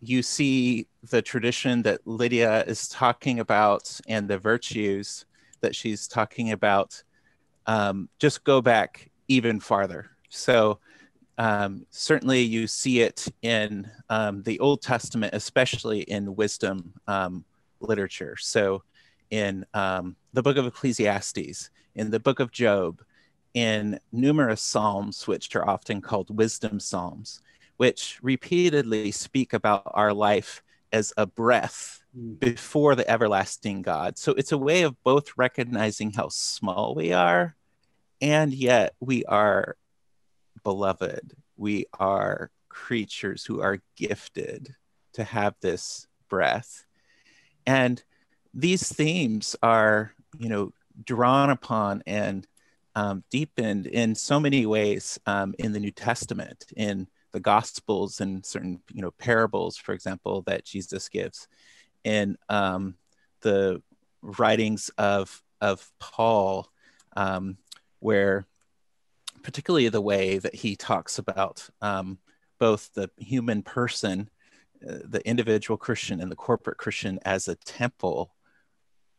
you see the tradition that Lydia is talking about and the virtues that she's talking about um, just go back even farther. So, um, certainly you see it in um, the Old Testament, especially in wisdom um, literature. So, in um, the book of Ecclesiastes, in the book of Job, in numerous psalms, which are often called wisdom psalms, which repeatedly speak about our life as a breath hmm. before the everlasting God. So it's a way of both recognizing how small we are, and yet we are beloved. We are creatures who are gifted to have this breath. And these themes are, you know, drawn upon and um, deepened in so many ways um, in the New Testament, in the Gospels and certain, you know, parables, for example, that Jesus gives, in um, the writings of of Paul, um, where particularly the way that he talks about um, both the human person, uh, the individual Christian, and the corporate Christian as a temple,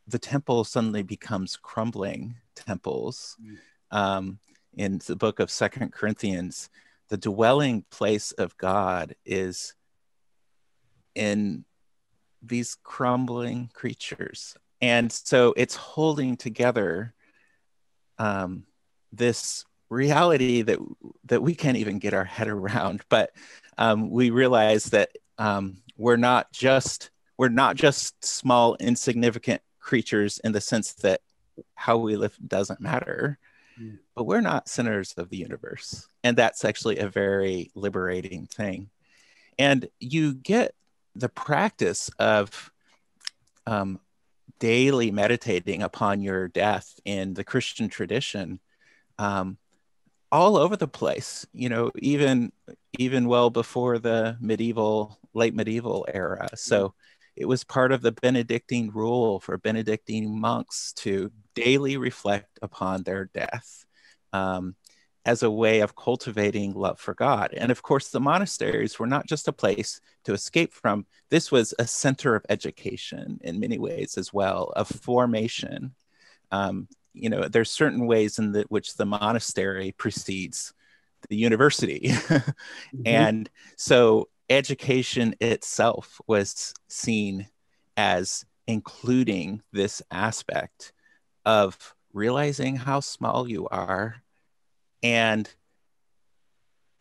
the temple suddenly becomes crumbling temples. Mm. Um, in the book of Second Corinthians, the dwelling place of God is in these crumbling creatures, and so it's holding together um, this reality that that we can't even get our head around. But um, we realize that um, we're not just we're not just small insignificant creatures in the sense that how we live doesn't matter but we're not centers of the universe. And that's actually a very liberating thing. And you get the practice of um, daily meditating upon your death in the christian tradition um, all over the place you know even even well before the medieval late medieval era. So. It was part of the benedictine rule for benedictine monks to daily reflect upon their death um, as a way of cultivating love for god. And of course the monasteries were not just a place to escape from. This was a center of education in many ways as well of formation. Um, you know there's certain ways in the, which the monastery precedes the university. Mm-hmm. and so education itself was seen as including this aspect of realizing how small you are and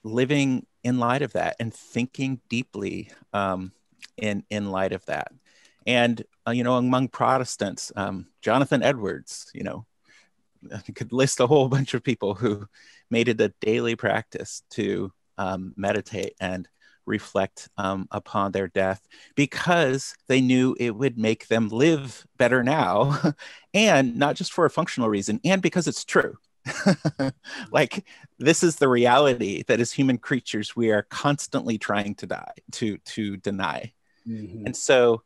living in light of that and thinking deeply um, in in light of that. And uh, you know among protestants um, jonathan edwards you know I could list a whole bunch of people who made it a daily practice to um, meditate and reflect um, upon their death because they knew it would make them live better now and not just for a functional reason and because it's true like this is the reality that as human creatures we are constantly trying to die to to deny mm-hmm. and so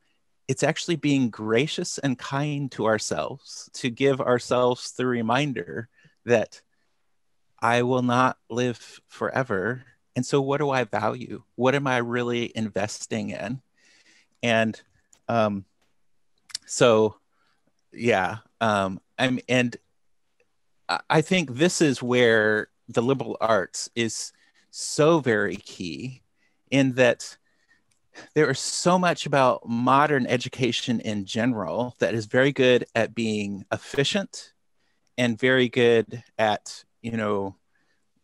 it's actually being gracious and kind to ourselves to give ourselves the reminder that I will not live forever. And so, what do I value? What am I really investing in? And um, so, yeah, um, I'm, and I think this is where the liberal arts is so very key in that there is so much about modern education in general that is very good at being efficient and very good at you know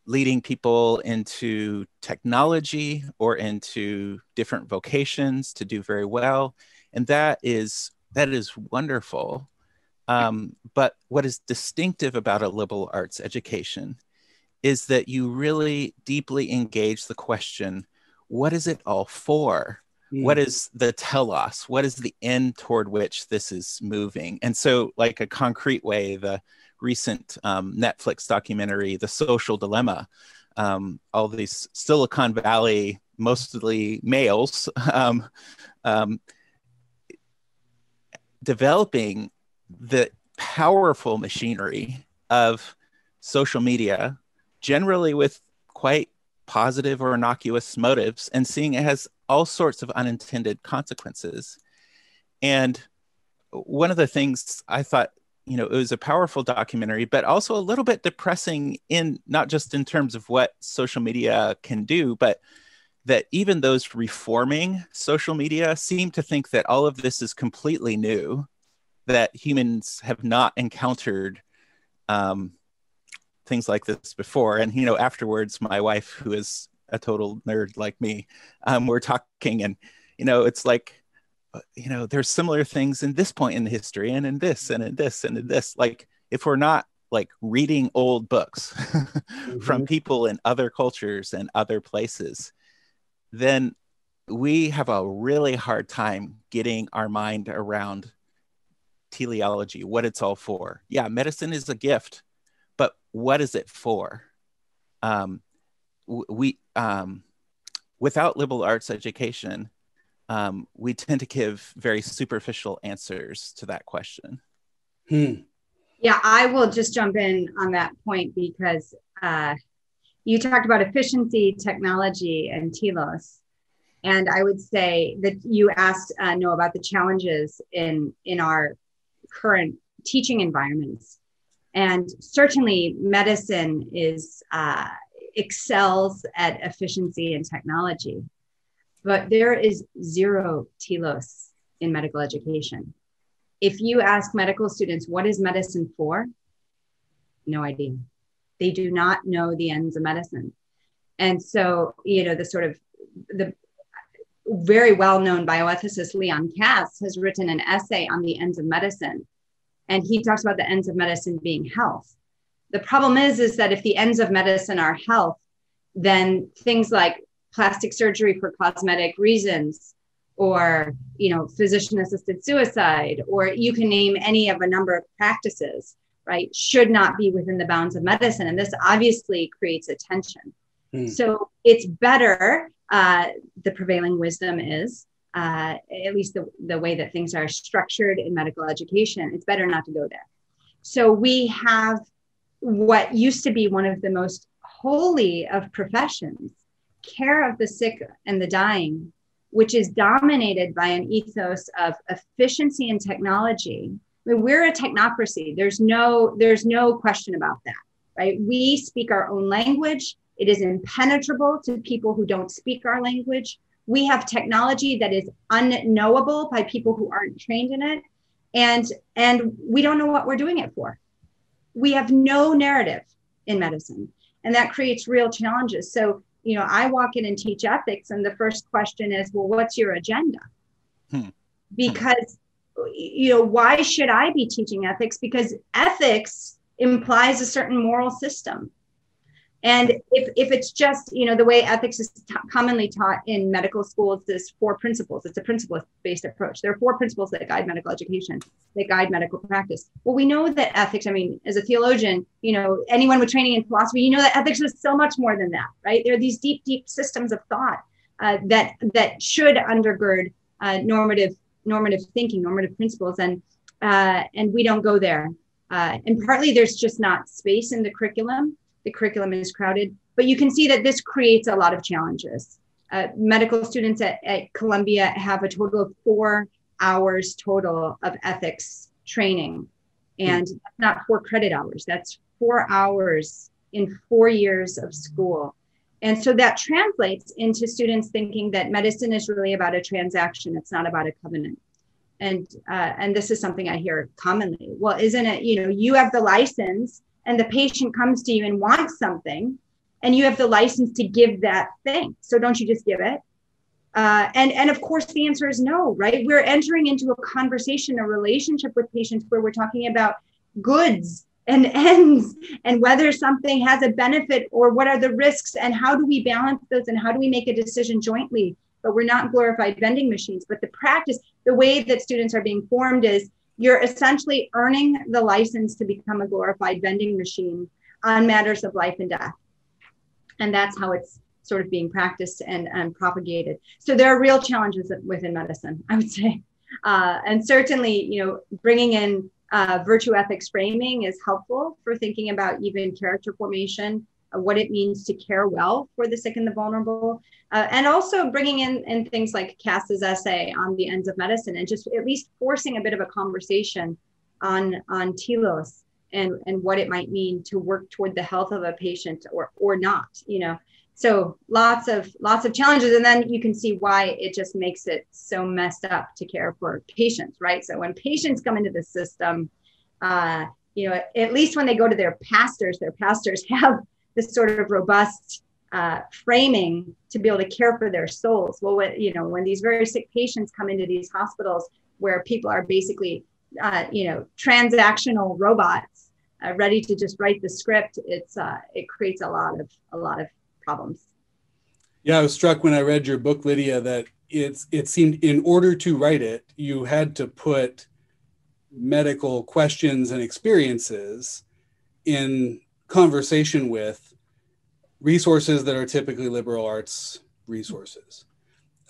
leading people into technology or into different vocations to do very well. And that is that is wonderful. Um, but what is distinctive about a liberal arts education is that you really deeply engage the question what is it all for? Mm. what is the telos? What is the end toward which this is moving? And so like a concrete way the recent um, Netflix documentary, The Social Dilemma. Um, all these Silicon Valley, mostly males, um, um, developing the powerful machinery of social media, generally with quite positive or innocuous motives, and seeing it has all sorts of unintended consequences. And one of the things I thought you know it was a powerful documentary but also a little bit depressing in not just in terms of what social media can do but that even those reforming social media seem to think that all of this is completely new that humans have not encountered um, things like this before. And you know afterwards my wife who is a total nerd like me um, we're talking and you know it's like you know there's similar things in this point in history and in this and in this and in this. Like if we're not like reading old books mm-hmm. from people in other cultures and other places then we have a really hard time getting our mind around teleology what it's all for. Yeah medicine is a gift but what is it for? Um, we um, without liberal arts education um, we tend to give very superficial answers to that question. Hmm. Yeah, I will just jump in on that point because uh, you talked about efficiency, technology, and telos. And I would say that you asked uh, Noah about the challenges in in our current teaching environments, and certainly medicine is uh, excels at efficiency and technology but there is zero telos in medical education. If you ask medical students, what is medicine for? No idea. They do not know the ends of medicine. And so, you know, the sort of the very well-known bioethicist Leon Kass has written an essay on the ends of medicine. And he talks about the ends of medicine being health. The problem is, is that if the ends of medicine are health, then things like plastic surgery for cosmetic reasons or you know physician assisted suicide or you can name any of a number of practices right should not be within the bounds of medicine. And this obviously creates a tension. Mm. so it's better uh, the prevailing wisdom is uh, at least the, the way that things are structured in medical education it's better not to go there. So we have what used to be one of the most holy of professions care of the sick and the dying, which is dominated by an ethos of efficiency and technology. I mean, we're a technocracy. There's no, there's no question about that, right? We speak our own language. It is impenetrable to people who don't speak our language. We have technology that is unknowable by people who aren't trained in it. And, and we don't know what we're doing it for. We have no narrative in medicine. And that creates real challenges. So you know, I walk in and teach ethics, and the first question is, well, what's your agenda? Hmm. Because, you know, why should I be teaching ethics? Because ethics implies a certain moral system. And if, if it's just, you know, the way ethics is t- commonly taught in medical schools, is four principles. It's a principle based approach. There are four principles that guide medical education, that guide medical practice. Well, we know that ethics, I mean, as a theologian, you know, anyone with training in philosophy, you know that ethics is so much more than that, right? There are these deep, deep systems of thought uh, that that should undergird uh, normative normative thinking, normative principles, and uh, and we don't go there. Uh, and partly there's just not space in the curriculum the curriculum is crowded. But you can see that this creates a lot of challenges. Uh, medical students at, at Columbia have a total of four hours total of ethics training. And mm. not four credit hours, that's four hours in four years of school. And so that translates into students thinking that medicine is really about a transaction, it's not about a covenant. And uh, and this is something I hear commonly. Well, isn't it? You know, you have the license, and the patient comes to you and wants something, and you have the license to give that thing. So don't you just give it? Uh, and and of course the answer is no, right? We're entering into a conversation, a relationship with patients where we're talking about goods and ends and whether something has a benefit or what are the risks and how do we balance those and how do we make a decision jointly but we're not glorified vending machines but the practice the way that students are being formed is you're essentially earning the license to become a glorified vending machine on matters of life and death. And that's how it's sort of being practiced and, and propagated. So there are real challenges within medicine i would say. Uh, and certainly you know bringing in uh, virtue ethics framing is helpful for thinking about even character formation, what it means to care well for the sick and the vulnerable, uh, and also bringing in, in things like Kass's essay on the ends of medicine and just at least forcing a bit of a conversation on, on telos and, and what it might mean to work toward the health of a patient or, or not, you know. So lots of lots of challenges and then you can see why it just makes it so messed up to care for patients right? So when patients come into the system uh, you know at least when they go to their pastors their pastors have this sort of robust uh, framing to be able to care for their souls well when, you know when these very sick patients come into these hospitals where people are basically uh, you know transactional robots uh, ready to just write the script it's uh, it creates a lot of a lot of problems. Yeah, I was struck when I read your book, Lydia, that it's it seemed in order to write it, you had to put medical questions and experiences in conversation with resources that are typically liberal arts resources.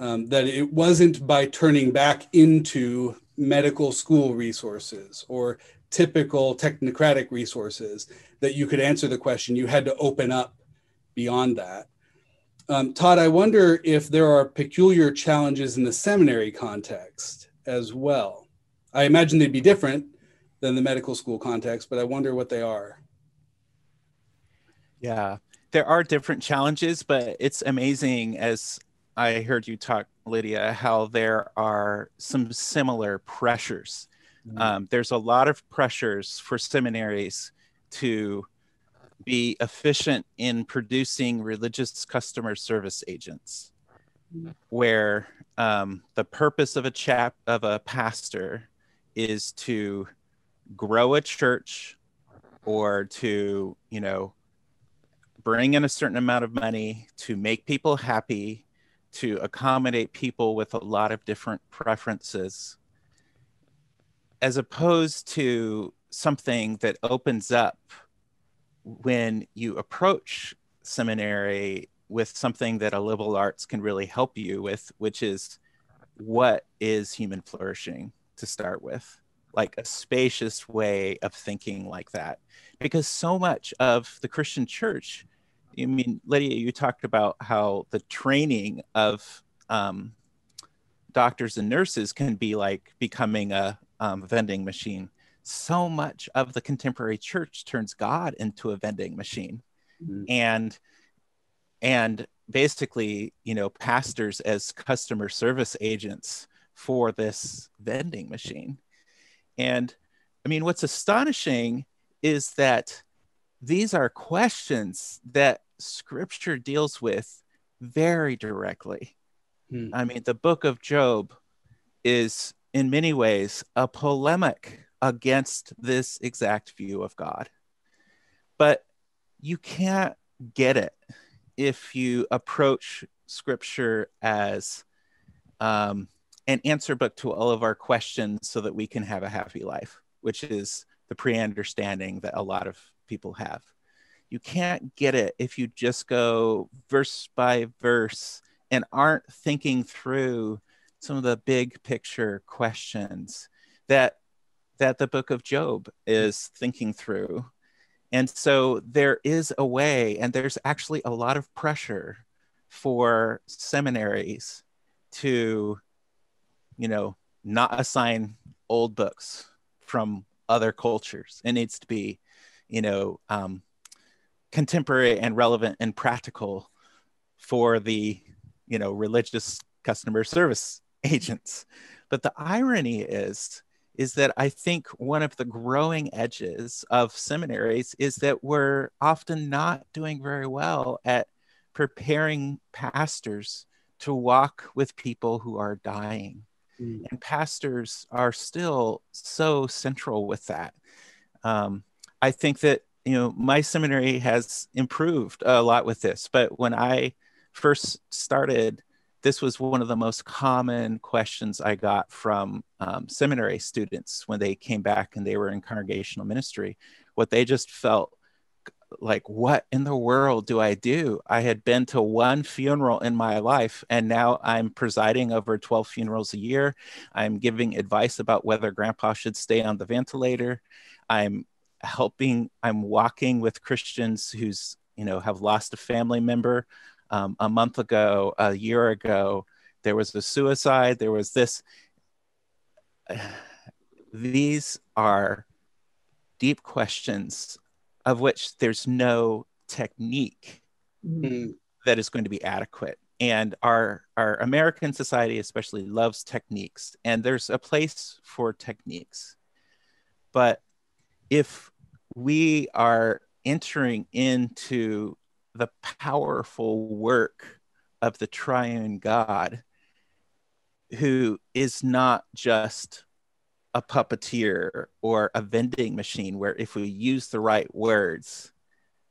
Um, that it wasn't by turning back into medical school resources or typical technocratic resources that you could answer the question. You had to open up beyond that. Um, Todd, I wonder if there are peculiar challenges in the seminary context as well. I imagine they'd be different than the medical school context, but I wonder what they are. Yeah, there are different challenges, but it's amazing as I heard you talk, Lydia, how there are some similar pressures. Mm-hmm. Um, there's a lot of pressures for seminaries to be efficient in producing religious customer service agents, where um, the purpose of a chap of a pastor is to grow a church or to you know bring in a certain amount of money to make people happy to accommodate people with a lot of different preferences as opposed to something that opens up when you approach seminary with something that a liberal arts can really help you with, which is what is human flourishing to start with, like a spacious way of thinking like that. Because so much of the Christian church, I mean, Lydia, you talked about how the training of um, doctors and nurses can be like becoming a um, vending machine so much of the contemporary church turns God into a vending machine. Mm-hmm. And and basically, you know, pastors as customer service agents for this vending machine. And I mean, what's astonishing is that these are questions that scripture deals with very directly. Hmm. I mean, the book of Job is in many ways a polemic against this exact view of God. But you can't get it if you approach scripture as um, an answer book to all of our questions so that we can have a happy life, which is the pre understanding that a lot of people have. You can't get it if you just go verse by verse and aren't thinking through some of the big picture questions that that the book of Job is thinking through. And so there is a way, and there's actually a lot of pressure for seminaries to, you know, not assign old books from other cultures. It needs to be, you know, um, contemporary and relevant and practical for the you know religious customer service agents but the irony is is that i think one of the growing edges of seminaries is that we're often not doing very well at preparing pastors to walk with people who are dying mm. and pastors are still so central with that um, i think that you know my seminary has improved a lot with this but when i first started this was one of the most common questions i got from um, seminary students when they came back and they were in congregational ministry what they just felt like what in the world do i do? I had been to one funeral in my life and now i'm presiding over 12 funerals a year. I'm giving advice about whether grandpa should stay on the ventilator. I'm helping i'm walking with christians who's you know have lost a family member um, a month ago a year ago. There was a suicide. There was this. These are deep questions of which there's no technique mm-hmm. that is going to be adequate and our our american society especially loves techniques and there's a place for techniques but if we are entering into the powerful work of the triune God, who is not just a puppeteer or a vending machine, where if we use the right words,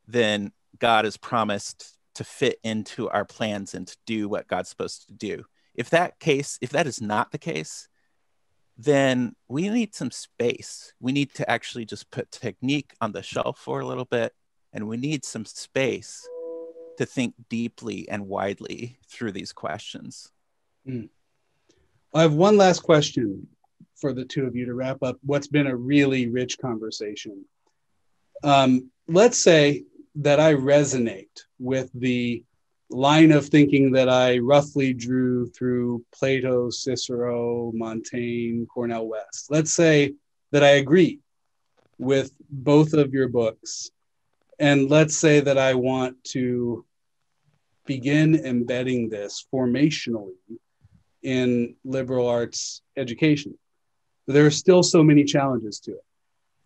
then God is promised to fit into our plans and to do what God's supposed to do. If that case, if that is not the case, then we need some space. We need to actually just put technique on the shelf for a little bit, and we need some space to think deeply and widely through these questions. Mm. I have one last question for the two of you to wrap up what's been a really rich conversation. Um, let's say that I resonate with the line of thinking that I roughly drew through Plato, Cicero, Montaigne, Cornel West. Let's say that I agree with both of your books. And let's say that I want to begin embedding this formationally in liberal arts education. There are still so many challenges to it.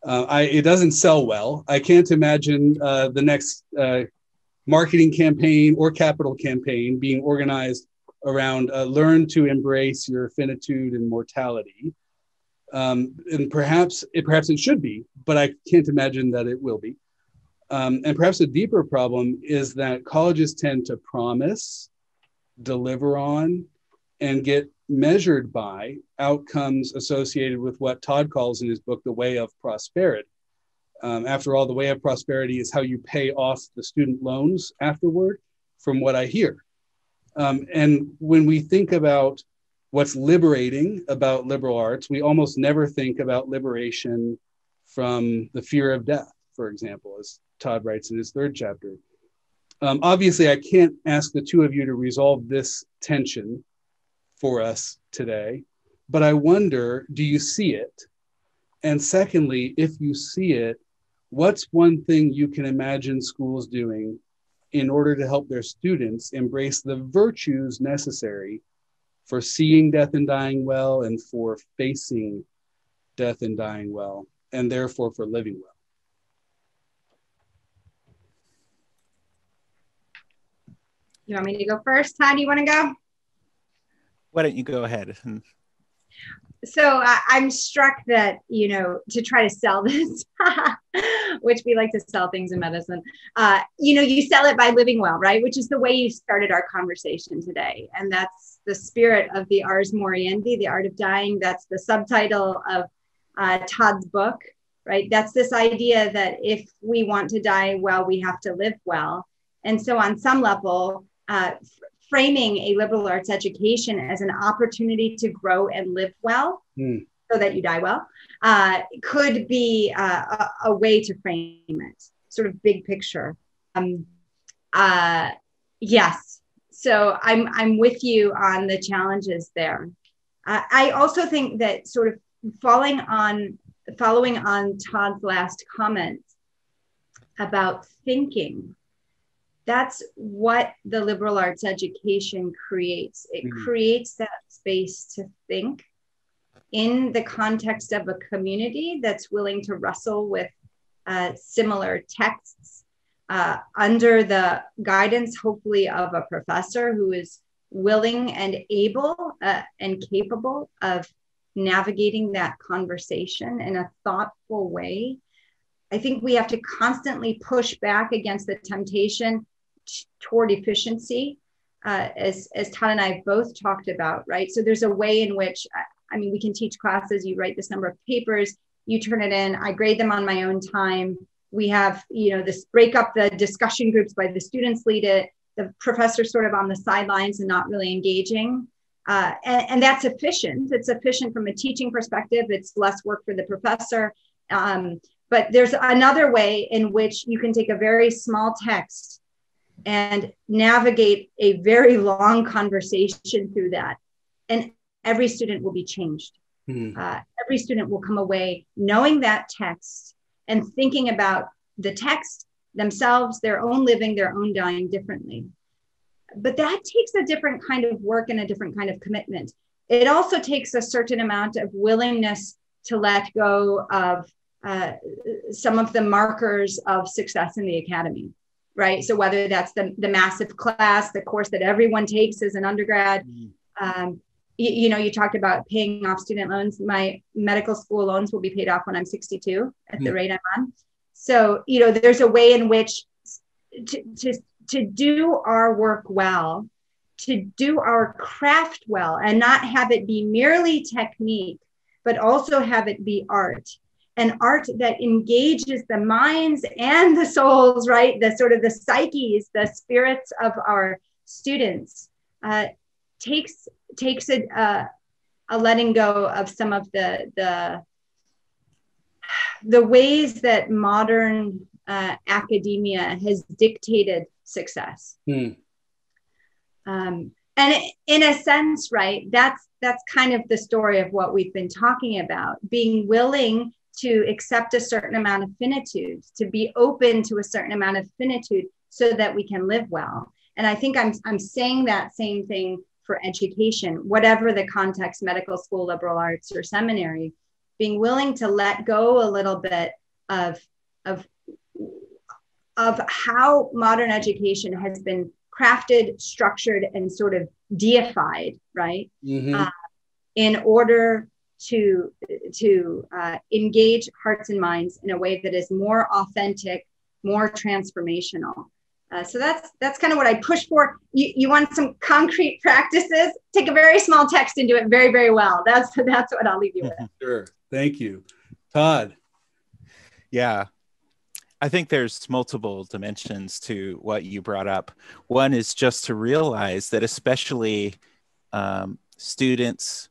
Uh, I, it doesn't sell well. I can't imagine uh, the next uh, marketing campaign or capital campaign being organized around uh, learn to embrace your finitude and mortality. Um, and perhaps it, perhaps it should be, but I can't imagine that it will be. Um, and perhaps a deeper problem is that colleges tend to promise, deliver on, and get measured by outcomes associated with what Todd calls in his book, The Way of Prosperity. Um, after all, the way of prosperity is how you pay off the student loans afterward, from what I hear. Um, and when we think about what's liberating about liberal arts, we almost never think about liberation from the fear of death, for example, as Todd writes in his third chapter. Um, obviously, I can't ask the two of you to resolve this tension for us today, but I wonder do you see it? And secondly, if you see it, what's one thing you can imagine schools doing in order to help their students embrace the virtues necessary for seeing death and dying well and for facing death and dying well and therefore for living well? You want me to go first todd? You want to go why don't you go ahead so uh, I'm struck that you know to try to sell this, which we like to sell things in medicine. Uh, you know, you sell it by living well, right? Which is the way you started our conversation today, and that's the spirit of the Ars Moriendi, the art of dying. That's the subtitle of uh, Todd's book, right? That's this idea that if we want to die well, we have to live well, and so on some level. Uh, framing a liberal arts education as an opportunity to grow and live well mm. so that you die well uh, could be uh, a, a, way to frame it, sort of big picture. Um, uh, yes, so I'm I'm with you on the challenges there. I also think that sort of falling on following on Todd's last comment about thinking that's what the liberal arts education creates. It mm-hmm. creates that space to think in the context of a community that's willing to wrestle with uh, similar texts uh, under the guidance, hopefully, of a professor who is willing and able uh, and capable of navigating that conversation in a thoughtful way. I think we have to constantly push back against the temptation toward efficiency, uh, as, as Todd and I both talked about, right? So there's a way in which, I mean, we can teach classes, you write this number of papers, you turn it in, I grade them on my own time. We have, you know, this break up the discussion groups by the students lead it, the professor sort of on the sidelines and not really engaging. Uh, and, and, that's efficient. It's efficient from a teaching perspective. It's less work for the professor. Um, but there's another way in which you can take a very small text and navigate a very long conversation through that. And every student will be changed. Mm-hmm. Uh, every student will come away knowing that text and thinking about the text themselves, their own living, their own dying differently. But that takes a different kind of work and a different kind of commitment. It also takes a certain amount of willingness to let go of uh, some of the markers of success in the academy right? So whether that's the, the massive class, the course that everyone takes as an undergrad, mm. um, you, you, know, you talked about paying off student loans. My medical school loans will be paid off when I'm 62 at mm. the rate I'm on. So, you know, there's a way in which to, to, to do our work well, to do our craft well, and not have it be merely technique, but also have it be art an art that engages the minds and the souls, right? The sort of the psyches, the spirits of our students, uh, takes takes a, uh, a letting go of some of the the the ways that modern uh, academia has dictated success. Hmm. Um, and in a sense, right, that's that's kind of the story of what we've been talking about. Being willing to accept a certain amount of finitude, to be open to a certain amount of finitude so that we can live well. And I think I'm, I'm saying that same thing for education, whatever the context, medical school, liberal arts, or seminary, being willing to let go a little bit of, of, of how modern education has been crafted, structured, and sort of deified, right? Mm-hmm. Uh, in order to to uh, engage hearts and minds in a way that is more authentic, more transformational. Uh, so that's that's kind of what I push for. You, you want some concrete practices? Take a very small text and do it very very well. That's that's what I'll leave you with. Sure. Thank you, Todd. Yeah, I think there's multiple dimensions to what you brought up. One is just to realize that, especially um, students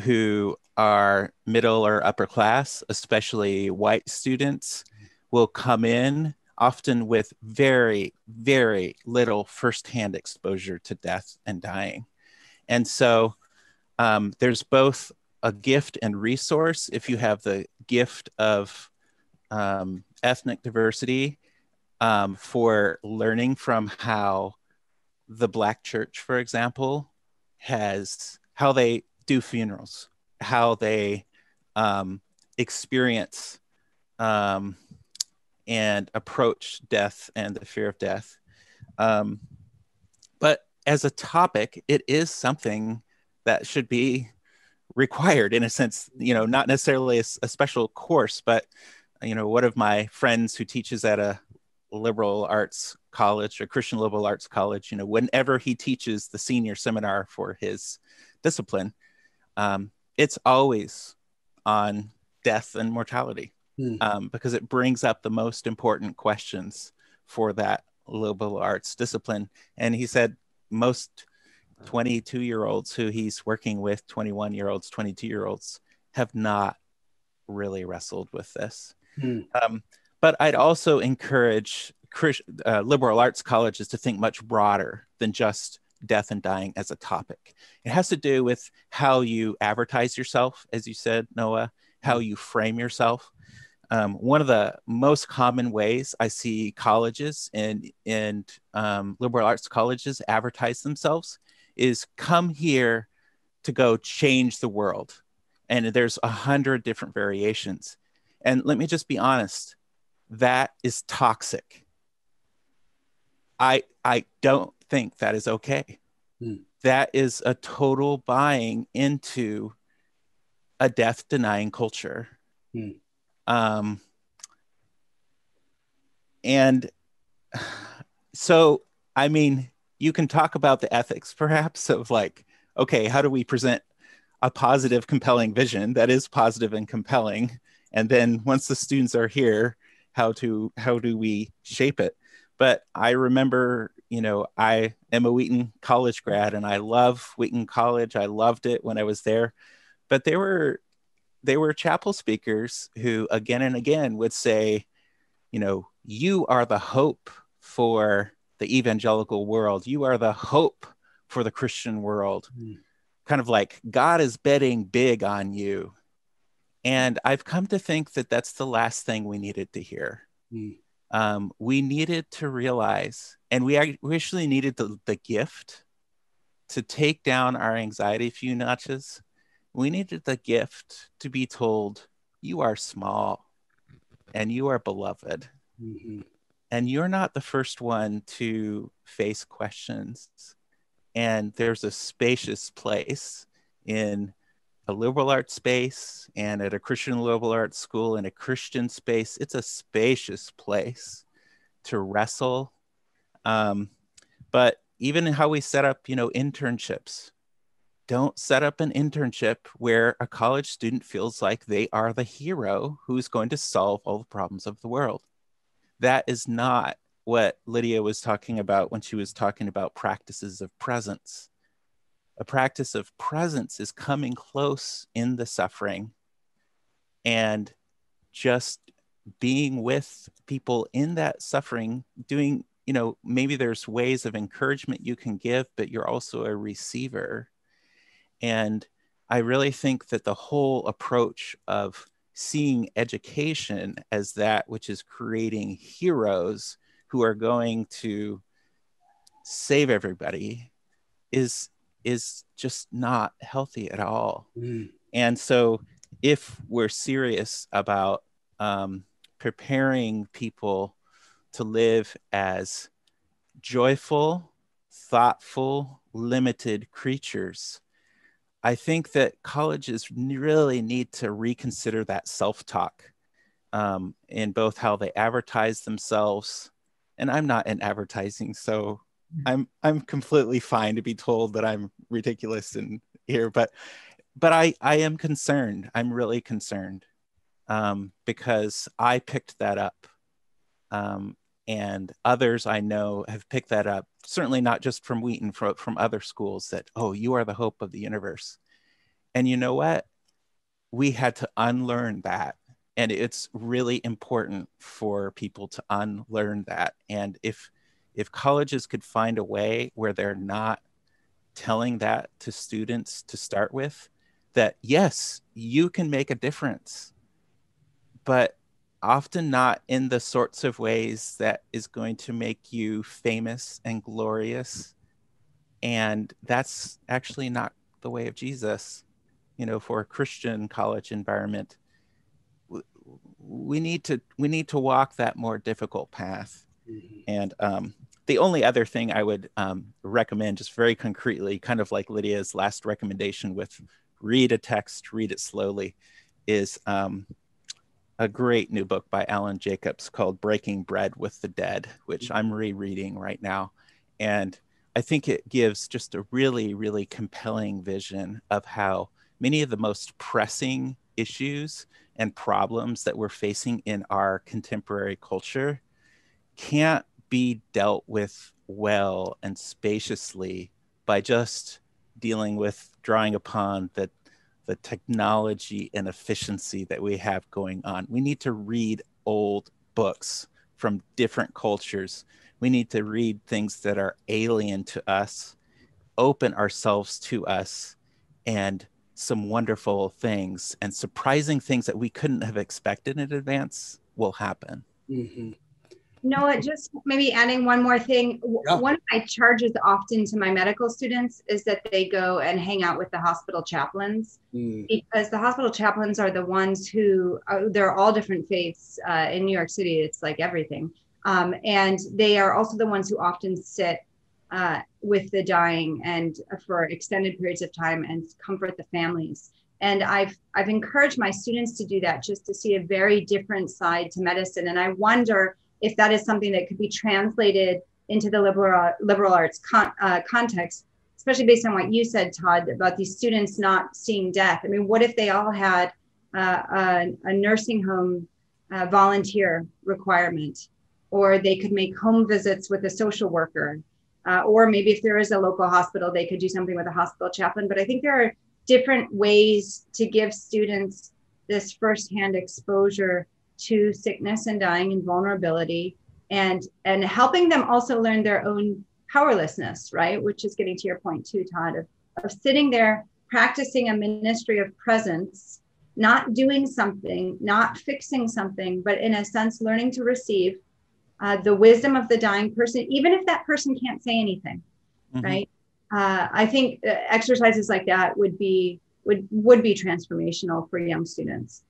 who are middle or upper class, especially white students, will come in often with very, very little firsthand exposure to death and dying. And so um, there's both a gift and resource if you have the gift of um, ethnic diversity um, for learning from how the Black church, for example, has how they do funerals how they um, experience um, and approach death and the fear of death. Um, but as a topic, it is something that should be required in a sense, you know, not necessarily a, a special course, but, you know, one of my friends who teaches at a liberal arts college or Christian liberal arts college, you know, whenever he teaches the senior seminar for his discipline, um, it's always on death and mortality hmm. um, because it brings up the most important questions for that liberal arts discipline. And he said most 22 year olds who he's working with, 21 year olds, 22 year olds, have not really wrestled with this. Hmm. Um, but I'd also encourage uh, liberal arts colleges to think much broader than just death and dying as a topic. It has to do with how you advertise yourself, as you said, Noah, how you frame yourself. um, one of the most common ways I see colleges and and um, liberal arts colleges advertise themselves is come here to go change the world, and there's a hundred different variations. And let me just be honest, that is toxic. I I don't think that is okay. Hmm. That is a total buying into a death denying culture. Hmm. Um, and so, I mean, you can talk about the ethics perhaps of like, okay, how do we present a positive, compelling vision that is positive and compelling? And then once the students are here, how to how do we shape it? But I remember, you know, I am a Wheaton College grad and I love Wheaton College. I loved it when I was there. But there were they were chapel speakers who again and again would say, you know, you are the hope for the evangelical world. You are the hope for the Christian world. Mm. Kind of like God is betting big on you. And I've come to think that that's the last thing we needed to hear. Mm. Um, we needed to realize, and we actually needed the, the gift to take down our anxiety a few notches we needed the gift to be told, You are small and you are beloved. Mm-hmm. And you're not the first one to face questions. And there's a spacious place in a liberal arts space and at a Christian liberal arts school in a Christian space. It's a spacious place to wrestle. Um, but even how we set up, you know, internships, don't set up an internship where a college student feels like they are the hero who's going to solve all the problems of the world. That is not what Lydia was talking about when she was talking about practices of presence. A practice of presence is coming close in the suffering and just being with people in that suffering, doing, you know, maybe there's ways of encouragement you can give, but you're also a receiver. And I really think that the whole approach of seeing education as that which is creating heroes who are going to save everybody is is just not healthy at all. Mm. And so if we're serious about um, preparing people to live as joyful, thoughtful, limited creatures, I think that colleges really need to reconsider that self talk um, in both how they advertise themselves. And I'm not in advertising, so. I'm I'm completely fine to be told that I'm ridiculous in here, but but I I am concerned. I'm really concerned um, because I picked that up, um, and others I know have picked that up. Certainly not just from Wheaton, from, from other schools. That oh, you are the hope of the universe. And you know what? We had to unlearn that. And it's really important for people to unlearn that. And if if colleges could find a way where they're not telling that to students to start with, that yes, you can make a difference, but often not in the sorts of ways that is going to make you famous and glorious. And that's actually not the way of Jesus. You know, for a Christian college environment, we need to we need to walk that more difficult path. Mm-hmm. And um, the only other thing I would um, recommend, just very concretely, kind of like Lydia's last recommendation with read a text, read it slowly, is um, a great new book by Alan Jacobs called Breaking Bread with the Dead, which. I'm rereading right now. And I think it gives just a really, really compelling vision of how many of the most pressing issues and problems that we're facing in our contemporary culture can't be dealt with well and spaciously by just dealing with drawing upon the the technology and efficiency that we have going on. We need to read old books from different cultures. We need to read things that are alien to us, open ourselves to us, and some wonderful things and surprising things that we couldn't have expected in advance will happen. Mm-hmm. Noah, just maybe adding one more thing. Yeah. One of my charges often to my medical students is that they go and hang out with the hospital chaplains mm. because the hospital chaplains are the ones who uh, they're all different faiths uh, in New York City. It's like everything. Um, and they are also the ones who often sit uh, with the dying and for extended periods of time and comfort the families. And I've I've encouraged my students to do that just to see a very different side to medicine. And I wonder if that is something that could be translated into the liberal liberal arts con, uh, context, especially based on what you said, Todd, about these students not seeing death. I mean, what if they all had uh, a, a, nursing home uh, volunteer requirement, or they could make home visits with a social worker, uh, or maybe if there is a local hospital, they could do something with a hospital chaplain. But I think there are different ways to give students this firsthand exposure to sickness and dying and vulnerability and and helping them also learn their own powerlessness right? Which is getting to your point too todd of, of sitting there practicing a ministry of presence not doing something not fixing something but in a sense learning to receive uh, the wisdom of the dying person even if that person can't say anything mm-hmm. right? Uh, i think uh, exercises like that would be would would be transformational for young students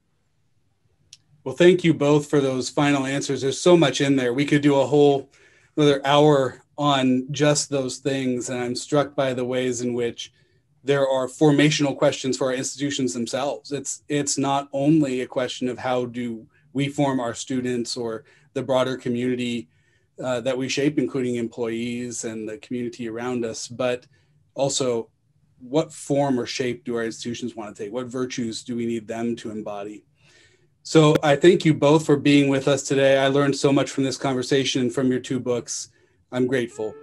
well, thank you both for those final answers. There's so much in there. We could do a whole another hour on just those things. And I'm struck by the ways in which there are formational questions for our institutions themselves. It's it's not only a question of how do we form our students or the broader community uh, that we shape, including employees and the community around us, but also what form or shape do our institutions want to take? What virtues do we need them to embody? So I thank you both for being with us today. I learned so much from this conversation from your two books. I'm grateful.